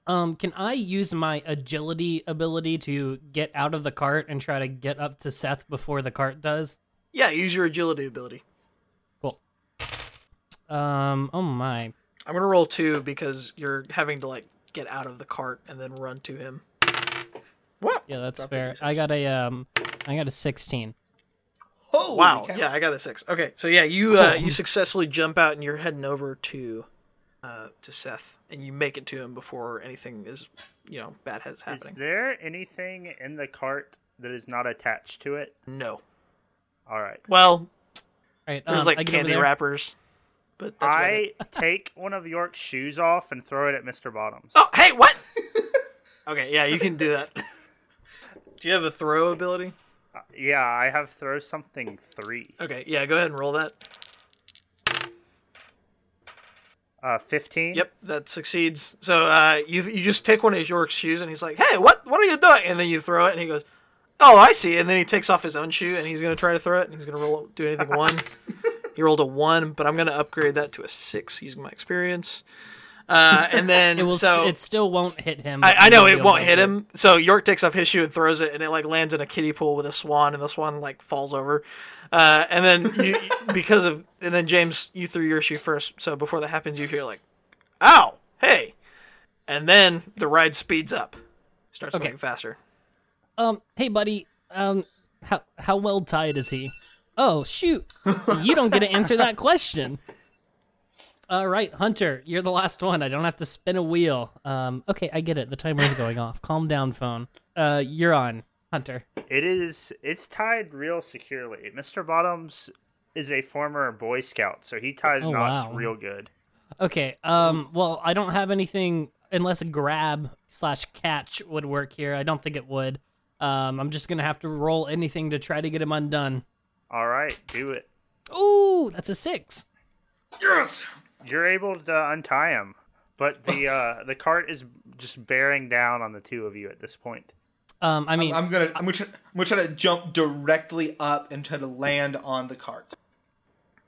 A: Um, can I use my agility ability to get out of the cart and try to get up to Seth before the cart does?
D: Yeah, use your agility ability.
A: Cool. Um, oh my.
D: I'm gonna roll two because you're having to like get out of the cart and then run to him. What?
A: Yeah, that's
D: Drop
A: fair. I got a um, I got a sixteen.
C: Oh
D: Wow.
C: cow.
D: Yeah, I got a six. Okay, so yeah, you uh, you successfully jump out and you're heading over to uh, to Seth, and you make it to him before anything is you know bad has happening.
B: Is there anything in the cart that is not attached to it?
D: No.
B: All right.
D: Well,
A: All right,
D: there's
A: um,
D: like
A: I get over
D: candy
A: there.
D: wrappers, but that's.
B: I take one of York's shoes off and throw it at Mr. Bottoms.
D: Oh, hey, what? okay, yeah, you can do that. Do you have a throw ability?
B: Yeah, I have throw something three.
D: Okay, yeah, go ahead and roll that.
B: Uh, fifteen.
D: Yep, that succeeds. So uh, you you just take one of York's shoes, and he's like, "Hey, what what are you doing?" And then you throw it, and he goes, "Oh, I see." And then he takes off his own shoe, and he's gonna try to throw it, and he's gonna roll do anything one. he rolled a one, but I'm gonna upgrade that to a six using my experience. Uh, and then
A: It will.
D: so
A: it still won't hit him.
D: I, I know it won't hit him. So York takes off his shoe and throws it, and it like lands in a kiddie pool with a swan, and the swan like falls over. Uh, and then you, because of, and then James, you threw your shoe first. So before that happens, you hear like, "Ow, hey!" And then the ride speeds up, starts
A: Okay.
D: going faster.
A: Um, hey buddy, um, how how well tied is he? Oh shoot, you don't get to answer that question. All right, Hunter, you're the last one. I don't have to spin a wheel. Um, okay, I get it. The timer is going off. Calm down, phone. Uh, you're on, Hunter.
B: It is. It's tied real securely. Mr. Bottoms is a former Boy Scout, so he ties
A: Oh,
B: knots
A: wow.
B: real good.
A: Okay. Um. Well, I don't have anything unless a grab slash catch would work here. I don't think it would. Um. I'm just gonna have to roll anything to try to get him undone.
B: All right, do it.
A: Ooh, that's a six.
C: Yes.
B: You're able to untie him, but the uh, the cart is just bearing down on the two of you at this point.
A: Um. I mean,
C: I'm gonna I'm gonna, try, I'm gonna try to jump directly up and try to land on the cart.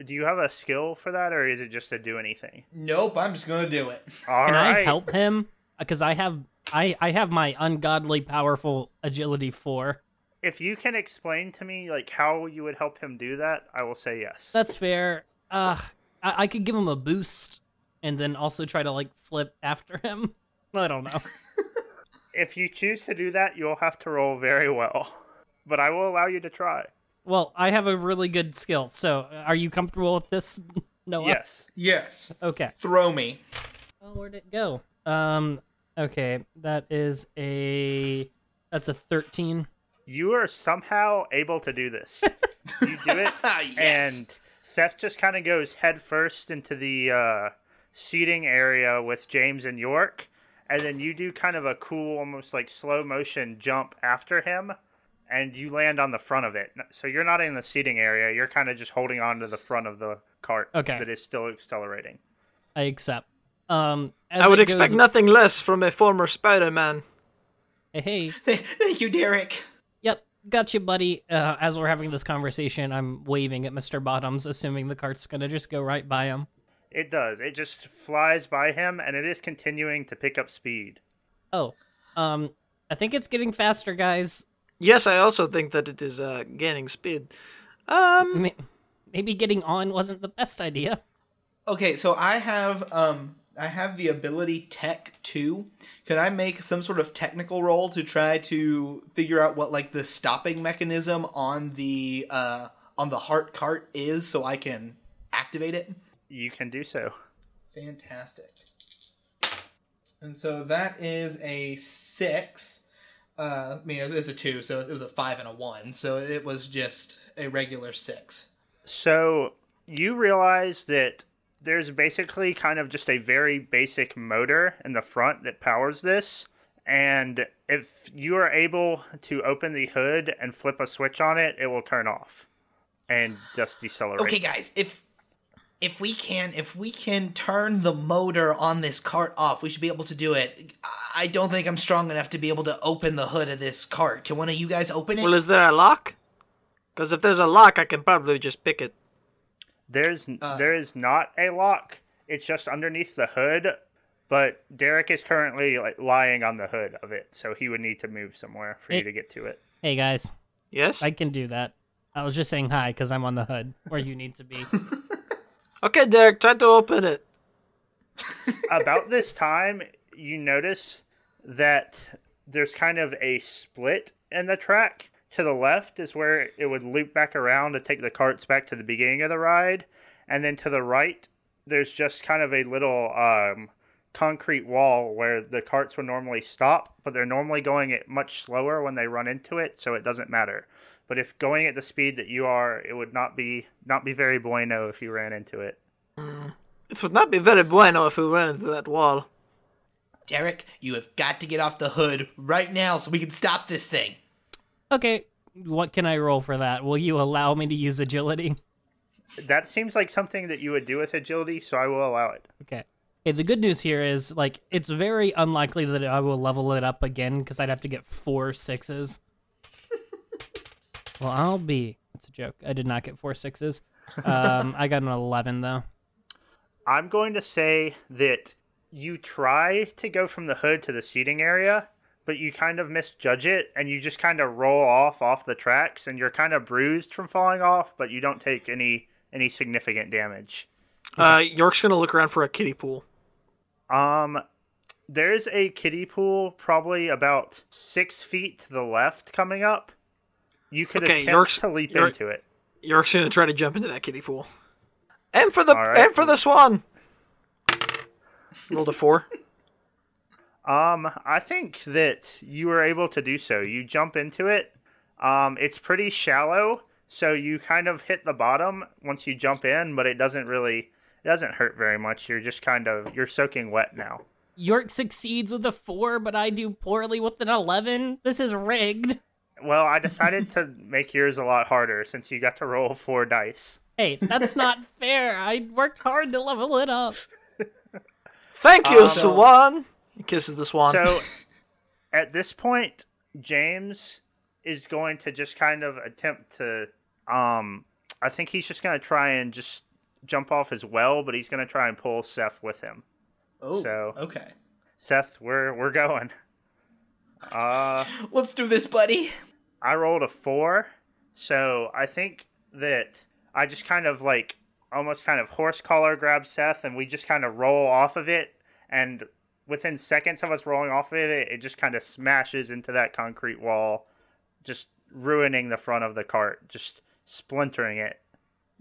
B: Do you have a skill for that, or is it just to do anything?
C: Nope, I'm just gonna do it.
B: All
A: Can
B: right.
A: I help him? Because I have I I have my ungodly powerful agility four.
B: If you can explain to me like how you would help him do that, I will say yes.
A: That's fair. Uh, I, I could give him a boost, and then also try to like flip after him. I don't know.
B: If you choose to do that, you'll have to roll very well, but I will allow you to try.
A: well, I have a really good skill. So, are you comfortable with this, Noah?
B: Yes.
C: Yes.
A: Okay.
C: Throw me.
A: Oh, where'd it go? Um. Okay, that is a that's a thirteen.
B: You are somehow able to do this. you do it,
C: yes.
B: and Seth just kind of goes headfirst into the uh, seating area with James and York, and then you do kind of a cool, almost like slow motion jump after him, and you land on the front of it. So you're not in the seating area; you're kind of just holding on to the front of the cart
A: Okay.
B: that is still accelerating.
A: I accept. Um, as
D: I would
A: it
D: expect
A: goes-
D: nothing less from a former Spider-Man.
A: Hey, hey,
C: Th- Thank you, Derek.
A: Yep, gotcha, buddy. Uh, as we're having this conversation, I'm waving at Mr. Bottoms, assuming the cart's gonna just go right by him.
B: It does. It just flies by him, and it is continuing to pick up speed.
A: Oh, um, I think it's getting faster, guys.
D: Yes, I also think that it is uh, gaining speed. Um,
A: Maybe getting on wasn't the best idea.
C: Okay, so I have um I have the ability Tech Two. Can I make some sort of technical roll to try to figure out what like the stopping mechanism on the uh on the heart cart is, so I can activate it?
B: You can do so.
C: Fantastic. And so that is a six. Uh, I mean, it was a two, so it was a five and a one. So it was just a regular six.
B: So you realize that there's basically kind of just a very basic motor in the front that powers this. And if you are able to open the hood and flip a switch on it, it will turn off and just decelerate.
C: Okay, guys, if if we can if we can turn the motor on this cart off, we should be able to do it. I don't think I'm strong enough to be able to open the hood of this cart. Can one of you guys open it?
D: well, is there a lock? Because if there's a lock, I can probably just pick it.
B: There's uh. there is not a lock. It's just underneath the hood. But Derek is currently like, lying on the hood of it, so he would need to move somewhere for you to get to it.
A: Hey, guys,
D: Yes.
A: I can do that. I was just saying hi because I'm on the hood where you need to be.
D: Okay, Derek, try to open it.
B: about this time, you notice that there's kind of a split in the track. To the left is where it would loop back around to take the carts back to the beginning of the ride, and then to the right, there's just kind of a little um, concrete wall where the carts would normally stop, but they're normally going at much slower when they run into it, so it doesn't matter. But if going at the speed that you are, it would not be not be very bueno if you ran into it.
D: It would not be very bueno if we ran into that wall.
C: Derek, you have got to get off the hood right now so we can stop this thing.
A: Okay, what can I roll for that? Will you allow me to use agility?
B: That seems like something that you would do with agility, so I will allow it.
A: Okay. Okay, the good news here is like it's very unlikely that I will level it up again because I'd have to get four sixes. well, I'll be. It's a joke. I did not get four sixes. Um, I got an eleven though.
B: I'm going to say that you try to go from the hood to the seating area, but you kind of misjudge it and you just kind of roll off off the tracks and you're kind of bruised from falling off, but you don't take any any significant damage.
D: Uh, York's gonna look around for a kiddie pool.
B: Um, there's a kiddie pool probably about six feet to the left coming up. You could
D: Okay,
B: attempt
D: York's-
B: to leap
D: York-
B: into it.
D: York's gonna try to jump into that kiddie pool. And for the
B: right.
D: and for the swan. Rolled a four.
B: Um, I think that you were able to do so. You jump into it. Um, it's pretty shallow, so you kind of hit the bottom once you jump in, but it doesn't really it doesn't hurt very much. You're just kind of you're soaking wet now.
A: York succeeds with a four, but I do poorly with an eleven. This is rigged.
B: Well, I decided to make yours a lot harder since you got to roll four dice.
A: Hey, that's not fair. I worked hard to level it up.
D: Thank you,
B: Um,
D: swan. He kisses the swan.
B: So at this point, James is going to just kind of attempt to um I think he's just going to try and just jump off as well, but he's going to try and pull Seth with him.
C: Oh,
B: So-
C: okay.
B: Seth, we're we're going. Uh
C: Let's do this, buddy.
B: I rolled a 4, so I think that I just kind of like almost kind of horse collar grab Seth and we just kind of roll off of it and within seconds of us rolling off of it it just kind of smashes into that concrete wall just ruining the front of the cart just splintering it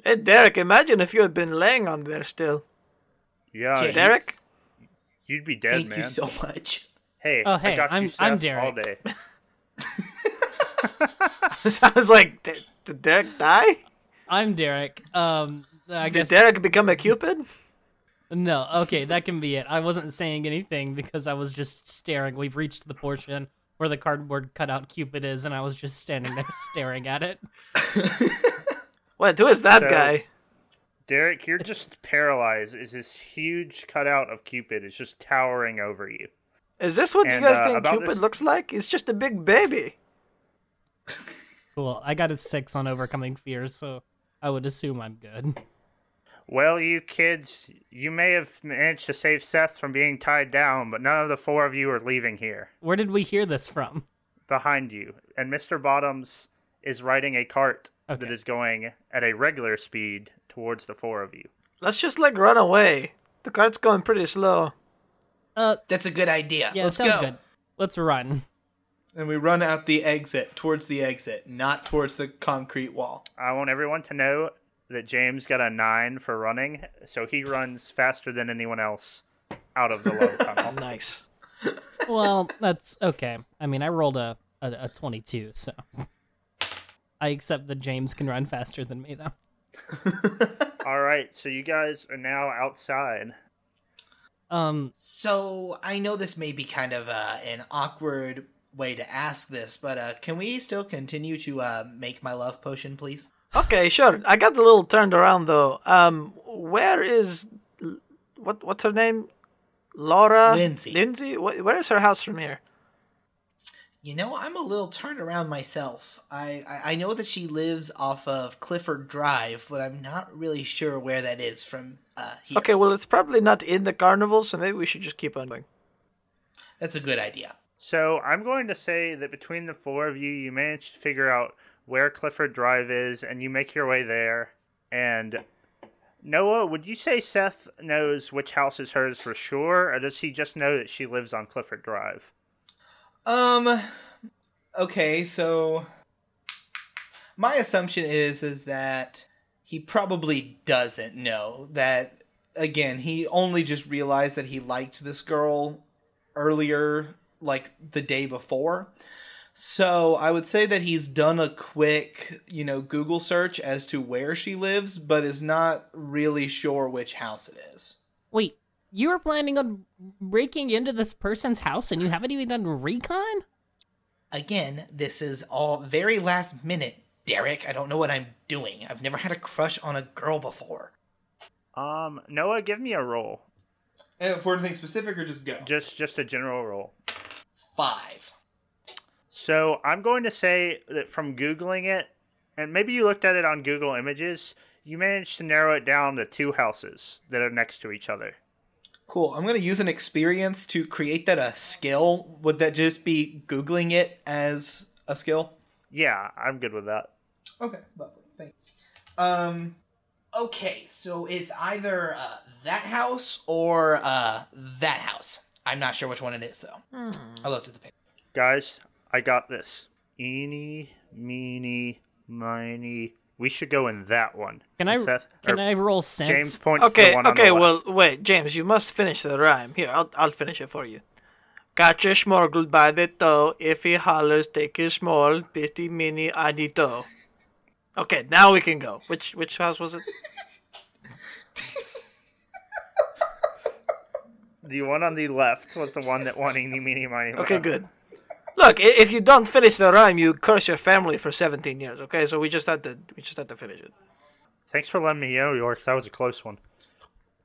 D: hey, Derek, imagine if you had been laying on there still.
B: yeah
C: James,
D: Derek?
B: you'd be dead
C: Thank
B: man Thank
C: you so much.
B: hey
A: Oh,
B: I
A: hey,
B: got you,
A: I'm- I'm
B: Seth, all day
D: I was like, did, did Derek die?
A: I'm Derek. Um, I
D: Did
A: guess
D: Derek become a cupid?
A: No. Okay, that can be it. I wasn't saying anything because I was just staring. We've reached the portion where the cardboard cutout Cupid is, and I was just standing there staring at it.
D: Wait, who is that
B: So-
D: guy?
B: Derek, you're just paralyzed. Is this huge cutout of Cupid is just towering over you?
D: Is this what you guys
B: uh,
D: think Cupid
B: this-
D: looks like? He's just a big baby.
A: Cool. I got a six on overcoming fears, so I would assume I'm good.
B: Well, you kids, you may have managed to save Seth from being tied down, but none of the four of you are leaving here.
A: Where did we hear this from?
B: Behind you. And Mr. Bottoms is riding a cart that
A: Okay.
B: is going at a regular speed towards the four of you.
D: Let's just like run away. The cart's going pretty slow.
A: Uh,
C: That's a good idea.
A: yeah,
C: Let's
A: sounds
C: go.
A: good. Let's run.
C: And we run out the exit, towards the exit, not towards the concrete wall.
B: I want everyone to know that James got a nine for running, so he runs faster than anyone else out of the low tunnel.
D: Nice.
A: Well, that's okay. I mean, I rolled a, a, a 22, so I accept that James can run faster than me, though.
B: All right, so you guys are now outside.
A: Um,
C: So I know this may be kind of uh, an awkward way to ask this, but uh, can we still continue to uh, make my love potion, please?
D: Okay, sure. I got a little turned around though. Um, where is what? What's her name? Laura.
C: Lindsay.
D: Lindsay. Where is her house from here?
C: You know, I'm a little turned around myself. I, I, I know that she lives off of Clifford Drive, but I'm not really sure where that is from uh, here.
D: Okay, well, it's probably not in the carnival, so maybe we should just keep on going.
C: That's a good idea.
B: So I'm going to say that between the four of you, you managed to figure out where Clifford Drive is, and you make your way there. And Noah, would you say Seth knows which house is hers for sure, or does he just know that she lives on Clifford Drive?
C: Um okay, so my assumption is is that he probably doesn't know that again, he only just realized that he liked this girl earlier like the day before. So, I would say that he's done a quick, you know, Google search as to where she lives, but is not really sure which house it is.
A: wait, you were planning on breaking into this person's house and you haven't even done recon?
C: Again, this is all very last minute. Derek, I don't know what I'm doing. I've never had a crush on a girl before.
B: Um, Noah, give me a roll.
C: And for anything specific or just go?
B: Just just a general roll.
C: Five.
B: So I'm going to say that from googling it, and maybe you looked at it on Google Images, you managed to narrow it down to two houses that are next to each other.
C: Cool. I'm going to use an experience to create that a skill. Would that just be Googling it as a skill?
B: Yeah, I'm good with that.
C: Okay, lovely. Thank you. Um, okay, so it's either uh, that house or uh, that house. I'm not sure which one it is, though. I looked at the picture.
B: Guys, I got this. Eeny, meeny, miny. We should go in that one.
A: Can I
B: Seth,
A: can I roll sense?
B: James points to
D: Okay,
B: the one on
D: okay,
B: the left.
D: well, wait, James, you must finish the rhyme. Here, I'll, I'll finish it for you. Got your smorgle by the toe. If he hollers, take his small, bitty, mini, ID toe. Okay, now we can go. Which which house was it?
B: The one on the left was the one that won eeny, meeny, miny.
D: Okay,
B: moe.
D: good. Look, if you don't finish the rhyme, you curse your family for 17 years. Okay, so we just had to we just had to finish it.
B: Thanks for letting me know, York. That was a close one.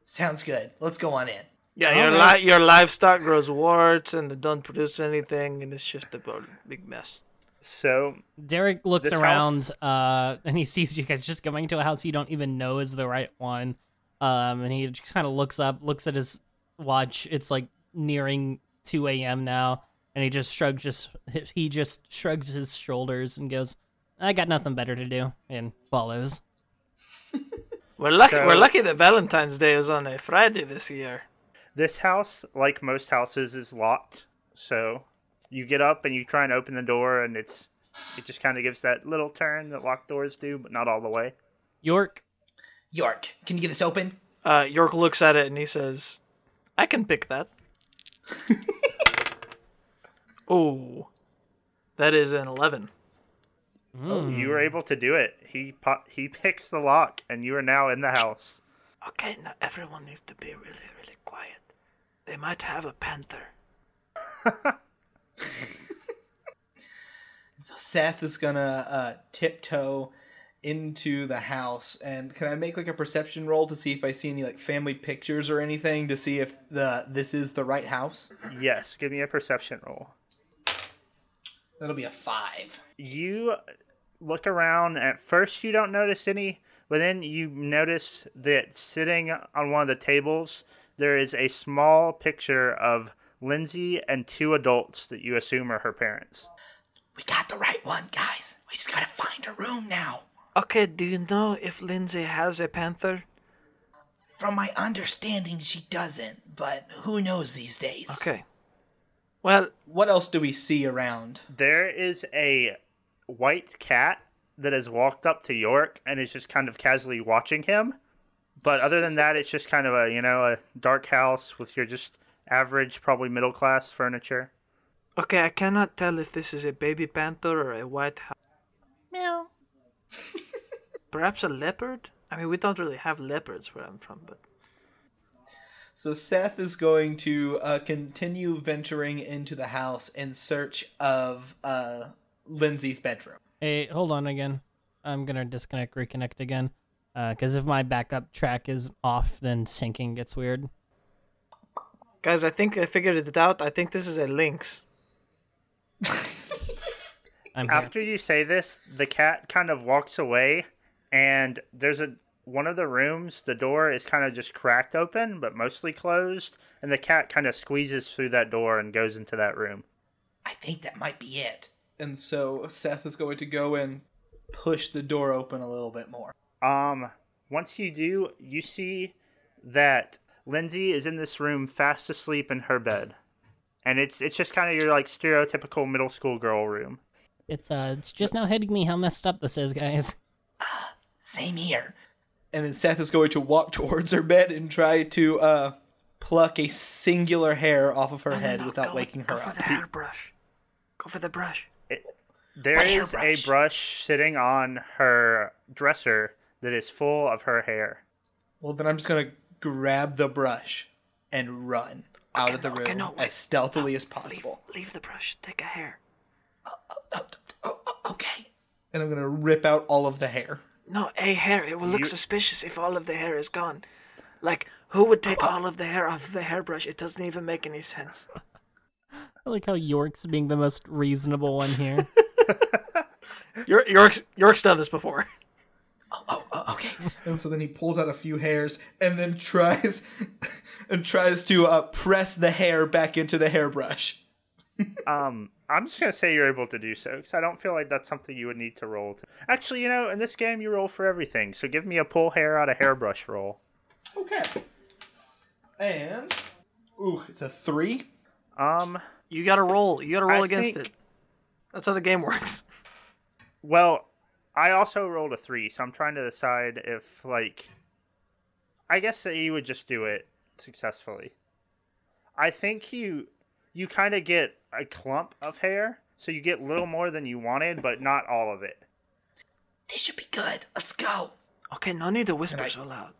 C: Sounds good. Let's go on in.
D: Yeah, your li- your livestock grows warts and they don't produce anything, and it's just a big mess.
B: So
A: Derek looks
B: This
A: around uh, and he sees you guys just going to a house you don't even know is the right one. Um, and he just kind of looks up, looks at his watch. It's like nearing 2 a.m. now, and he just shrugs just he just shrugs his shoulders and goes, "I got nothing better to do," and follows.
D: We're lucky.
B: So-
D: we're lucky that Valentine's Day was on a Friday this year.
B: this house, like most houses, is locked. So you get up and you try and open the door, and it's it just kind of gives that little turn that locked doors do, but not all the way.
A: York,
C: York, can you get this open?
D: Uh, York looks at it and he says, "I can pick that." oh, that is an eleven.
B: You were able to do it. He po- he picks the lock, and you are now in the house.
D: Okay, now everyone needs to be really, really quiet. They might have a panther.
C: So Seth is gonna uh, tiptoe into the house, and can I make like a perception roll to see if I see any like family pictures or anything to see if the this is the right house?
B: Yes, give me a perception roll.
C: That'll be a five.
B: You look around. At first, you don't notice any, but then you notice that sitting on one of the tables, there is a small picture of Lindsay and two adults that you assume are her parents.
C: We got the right one, guys. We just gotta find a room now.
D: Okay, do you know if Lindsay has a panther?
C: From my understanding, she doesn't, but who knows these days?
D: Okay. Well,
C: What else do we see around?
B: There is a white cat that has walked up to York and is just kind of casually watching him. But other than that, it's just kind of a you know a dark house with your just average, probably middle class furniture.
D: okay, I cannot tell if this is a baby panther or a white house.
A: meow.
D: Perhaps a leopard? I mean, we don't really have leopards where I'm from, but.
C: So Seth is going to uh, continue venturing into the house in search of uh, Lindsay's bedroom.
A: Hey, hold on again. I'm gonna disconnect, reconnect again. Because if my backup track is off, then syncing gets weird.
D: Guys, I think I figured it out. I think this is a lynx.
B: After you say this, the cat kind of walks away, and there's a one of the rooms. The door is kind of just cracked open, but mostly closed, and the cat kind of squeezes through that door and goes into that room.
C: I think that might be it. And so Seth is going to go and push the door open a little bit more.
B: Um, once you do, you see that Lindsay is in this room fast asleep in her bed. And it's it's just kind of your like stereotypical middle school girl room.
A: It's uh, it's just now hitting me how messed up this is, guys.
C: Same here. And then Seth is going to walk towards her bed and try to uh, pluck a singular hair off of her head
D: No,
C: without
D: go,
C: waking
D: go
C: her
D: for
C: up.
D: the hairbrush. Go for the brush.
B: There
C: What
B: is
C: hairbrush?
B: a brush sitting on her dresser that is full of her hair.
C: Well, then I'm just going to grab the brush and run out
D: Okay,
C: of the room
D: okay, no,
C: as stealthily as possible.
D: leave the brush. Take a hair.
C: Uh, uh, uh, okay. And I'm gonna rip out all of the hair.
D: No, a hair. It will look
B: You-
D: suspicious if all of the hair is gone. Like, who would take all of the hair off of a hairbrush? It doesn't even make any sense.
A: I like how York's being the most reasonable one here.
D: York, York's, York's done this before.
C: Oh, okay. And so then he pulls out a few hairs and then tries and tries to uh, press the hair back into the hairbrush.
B: Um, I'm just gonna say you're able to do so because I don't feel like that's something you would need to roll. To. Actually, you know, in this game you roll for everything. So give me a pull hair out of hairbrush roll.
C: Okay. And ooh, it's a three.
B: Um,
D: You gotta roll. You gotta roll
B: I
D: against
B: think-
D: it. That's how the game works.
B: well, I also rolled a three, so I'm trying to decide if like, I guess that you would just do it successfully. I think you you kind of get a clump of hair, so you get a little more than you wanted, but not all of it.
C: This should be good. Let's go.
D: Okay, no need to whisper
C: And
D: so loud.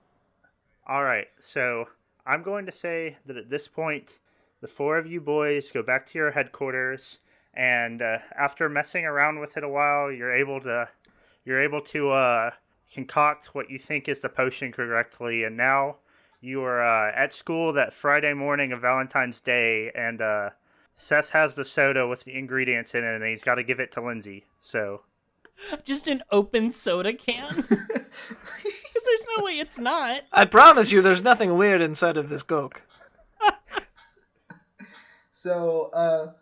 B: All right, so I'm going to say that at this point, the four of you boys go back to your headquarters, and uh, after messing around with it a while, you're able to you're able to uh, concoct what you think is the potion correctly, and now you are uh, at school that Friday morning of Valentine's Day, and uh, Seth has the soda with the ingredients in it, and he's got to give it to Lindsay. So
A: Just an open soda can? Because there's no way it's not.
D: I promise you, there's nothing weird inside of this Coke.
C: So, uh,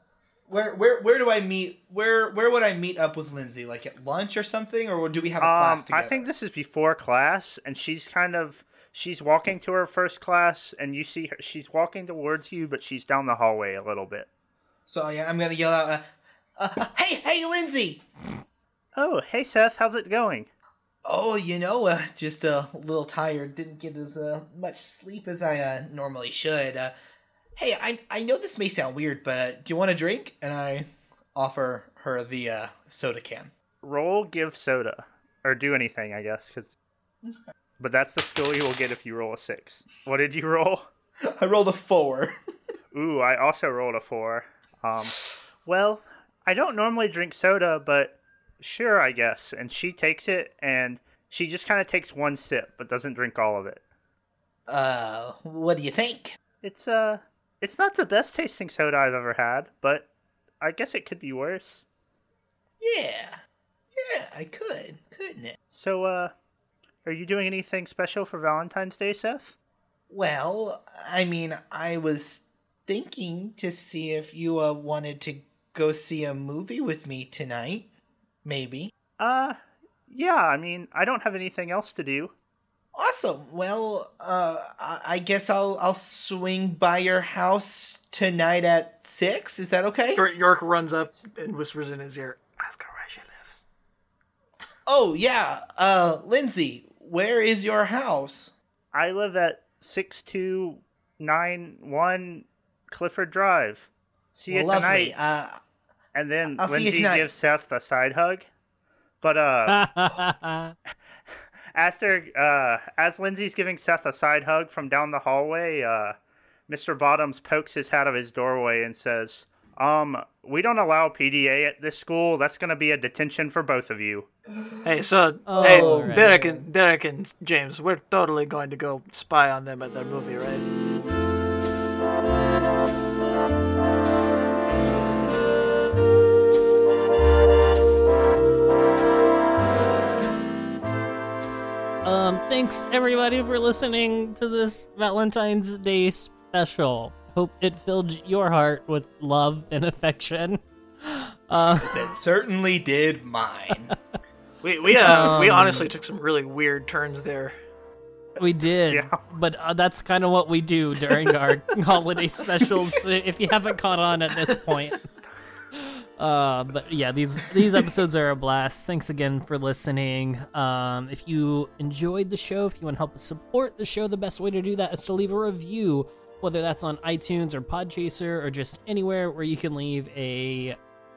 C: where where where do I meet? Where where would I meet up with Lindsay? Like at lunch or something, or do we have a
B: Um,
C: class
B: I think this is before class, and she's kind of she's walking to her first class, and you see her. She's walking towards you, but she's down the hallway a little bit.
C: So yeah, I'm gonna yell out, uh, uh, "Hey, hey, Lindsay!
B: Oh, hey Seth, how's it going?
C: Oh, you know, uh, just a little tired. Didn't get as uh, much sleep as I uh, normally should. Uh, hey, I I know this may sound weird, but do you want a drink?" And I offer her the uh, soda can.
B: Roll, give soda, or do anything, I guess. Cause, but that's the skill you will get if you roll a six. What did you roll?
C: I rolled a four.
B: Ooh, I also rolled a four. Um, well, I don't normally drink soda, but sure, I guess. And she takes it, and she just kind of takes one sip, but doesn't drink all of it.
C: uh, what do you think?
B: It's uh, it's not the best tasting soda I've ever had, but I guess it could be worse.
C: Yeah, yeah, I could, couldn't it?
B: So, uh, are you doing anything special for Valentine's Day, Seth?
C: Well, I mean, I was thinking to see if you uh, wanted to go see a movie with me tonight. Maybe.
B: Uh, yeah. I mean, I don't have anything else to do.
C: Awesome. Well, uh, I I guess I'll I'll swing by your house tonight at six. Is that okay?
D: York, York runs up and whispers in his ear, "Ask her where she lives."
C: Oh yeah. Uh, Lindsay, where is your house?
B: I live at six two nine one Clifford Drive. See you
C: Lovely.
B: tonight.
C: Uh,
B: And then
C: I'll see you
B: Lindsay gives Seth a side hug. But uh, after uh, as Lindsay's giving Seth a side hug from down the hallway, uh, Mr. Bottoms pokes his head out of his doorway and says, "Um, we don't allow PDA at this school. That's going to be a detention for both of you."
D: Hey, so
A: Oh,
D: hey,
A: right.
D: Derek and Derek and James, we're totally going to go spy on them at their movie, right?
A: Thanks everybody for listening to this Valentine's Day special. Hope it filled your heart with love and affection.
C: it certainly did mine.
D: We we uh we
A: Um,
D: honestly took some really weird turns there.
A: We did,
B: Yeah.
A: but uh, that's kind of what we do during our holiday specials. If you haven't caught on at this point, uh, but yeah, these these episodes are a blast. Thanks again for listening. Um, if you enjoyed the show, if you want to help us support the show, the best way to do that is to leave a review, whether that's on iTunes or Podchaser or just anywhere where you can leave a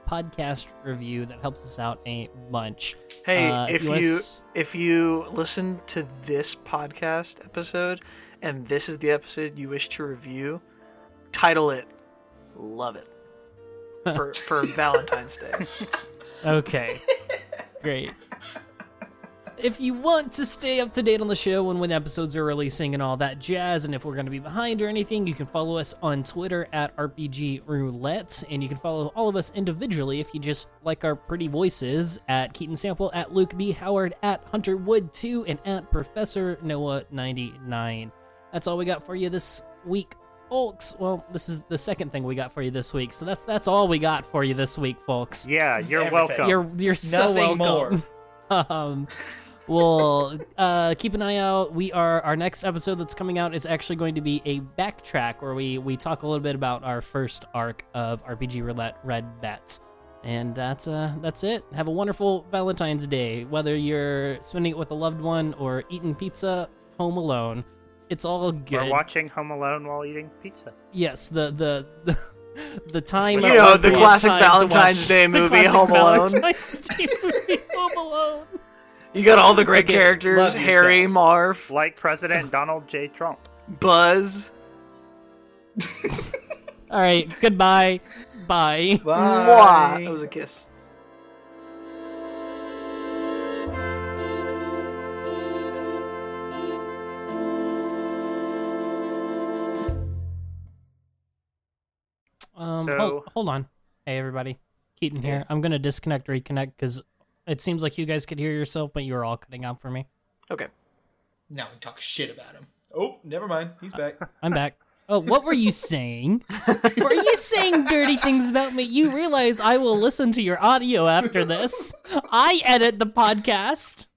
A: podcast review that helps us out a bunch.
D: Hey,
A: Uh,
D: if
A: you
D: you
A: s-
D: if you listen to this podcast episode and this is the episode you wish to review, title it "Love It." For for Valentine's Day.
A: Okay. Great. If you want to stay up to date on the show and when episodes are releasing and all that jazz, and if we're going to be behind or anything, you can follow us on Twitter at RPG Roulette, and you can follow all of us individually if you just like our pretty voices at Keaton Sample, at Luke B. Howard, at Hunter Wood 2, and at Professor Noah 99. That's all we got for you this week, folks. Well, this is the second thing we got for you this week, so that's that's all we got for you this week, folks.
B: Yeah, you're
C: everything.
B: welcome.
A: You're you're so
C: Nothing
A: welcome. um, well, uh, keep an eye out. We are our next episode that's coming out is actually going to be a backtrack where we we talk a little bit about our first arc of RPG Roulette Red Bats. And that's uh that's it. Have a wonderful Valentine's Day. Whether you're spending it with a loved one or eating pizza home alone, it's all good.
B: We're watching Home Alone while eating pizza.
A: Yes, the the the, the time
D: You know, the classic Valentine's Day movie,
A: classic
D: Home Alone.
A: Day movie, Home Alone.
D: You got all the great
A: Okay,
D: characters: Harry,
C: yourself.
D: Marv,
B: Like President Donald J. Trump.
D: Buzz.
A: All right, goodbye. Bye.
D: Mwah. That was a kiss.
A: Um,
B: So-
A: hold, hold on. Hey, everybody. Keaton here. I'm going to disconnect, reconnect because it seems like you guys could hear yourself, but you were all cutting out for me.
D: Okay.
C: Now we talk shit about him. Oh, never mind. He's back.
A: I'm back. Oh, what were you saying? were you saying dirty things about me? You realize I will listen to your audio after this. I edit the podcast.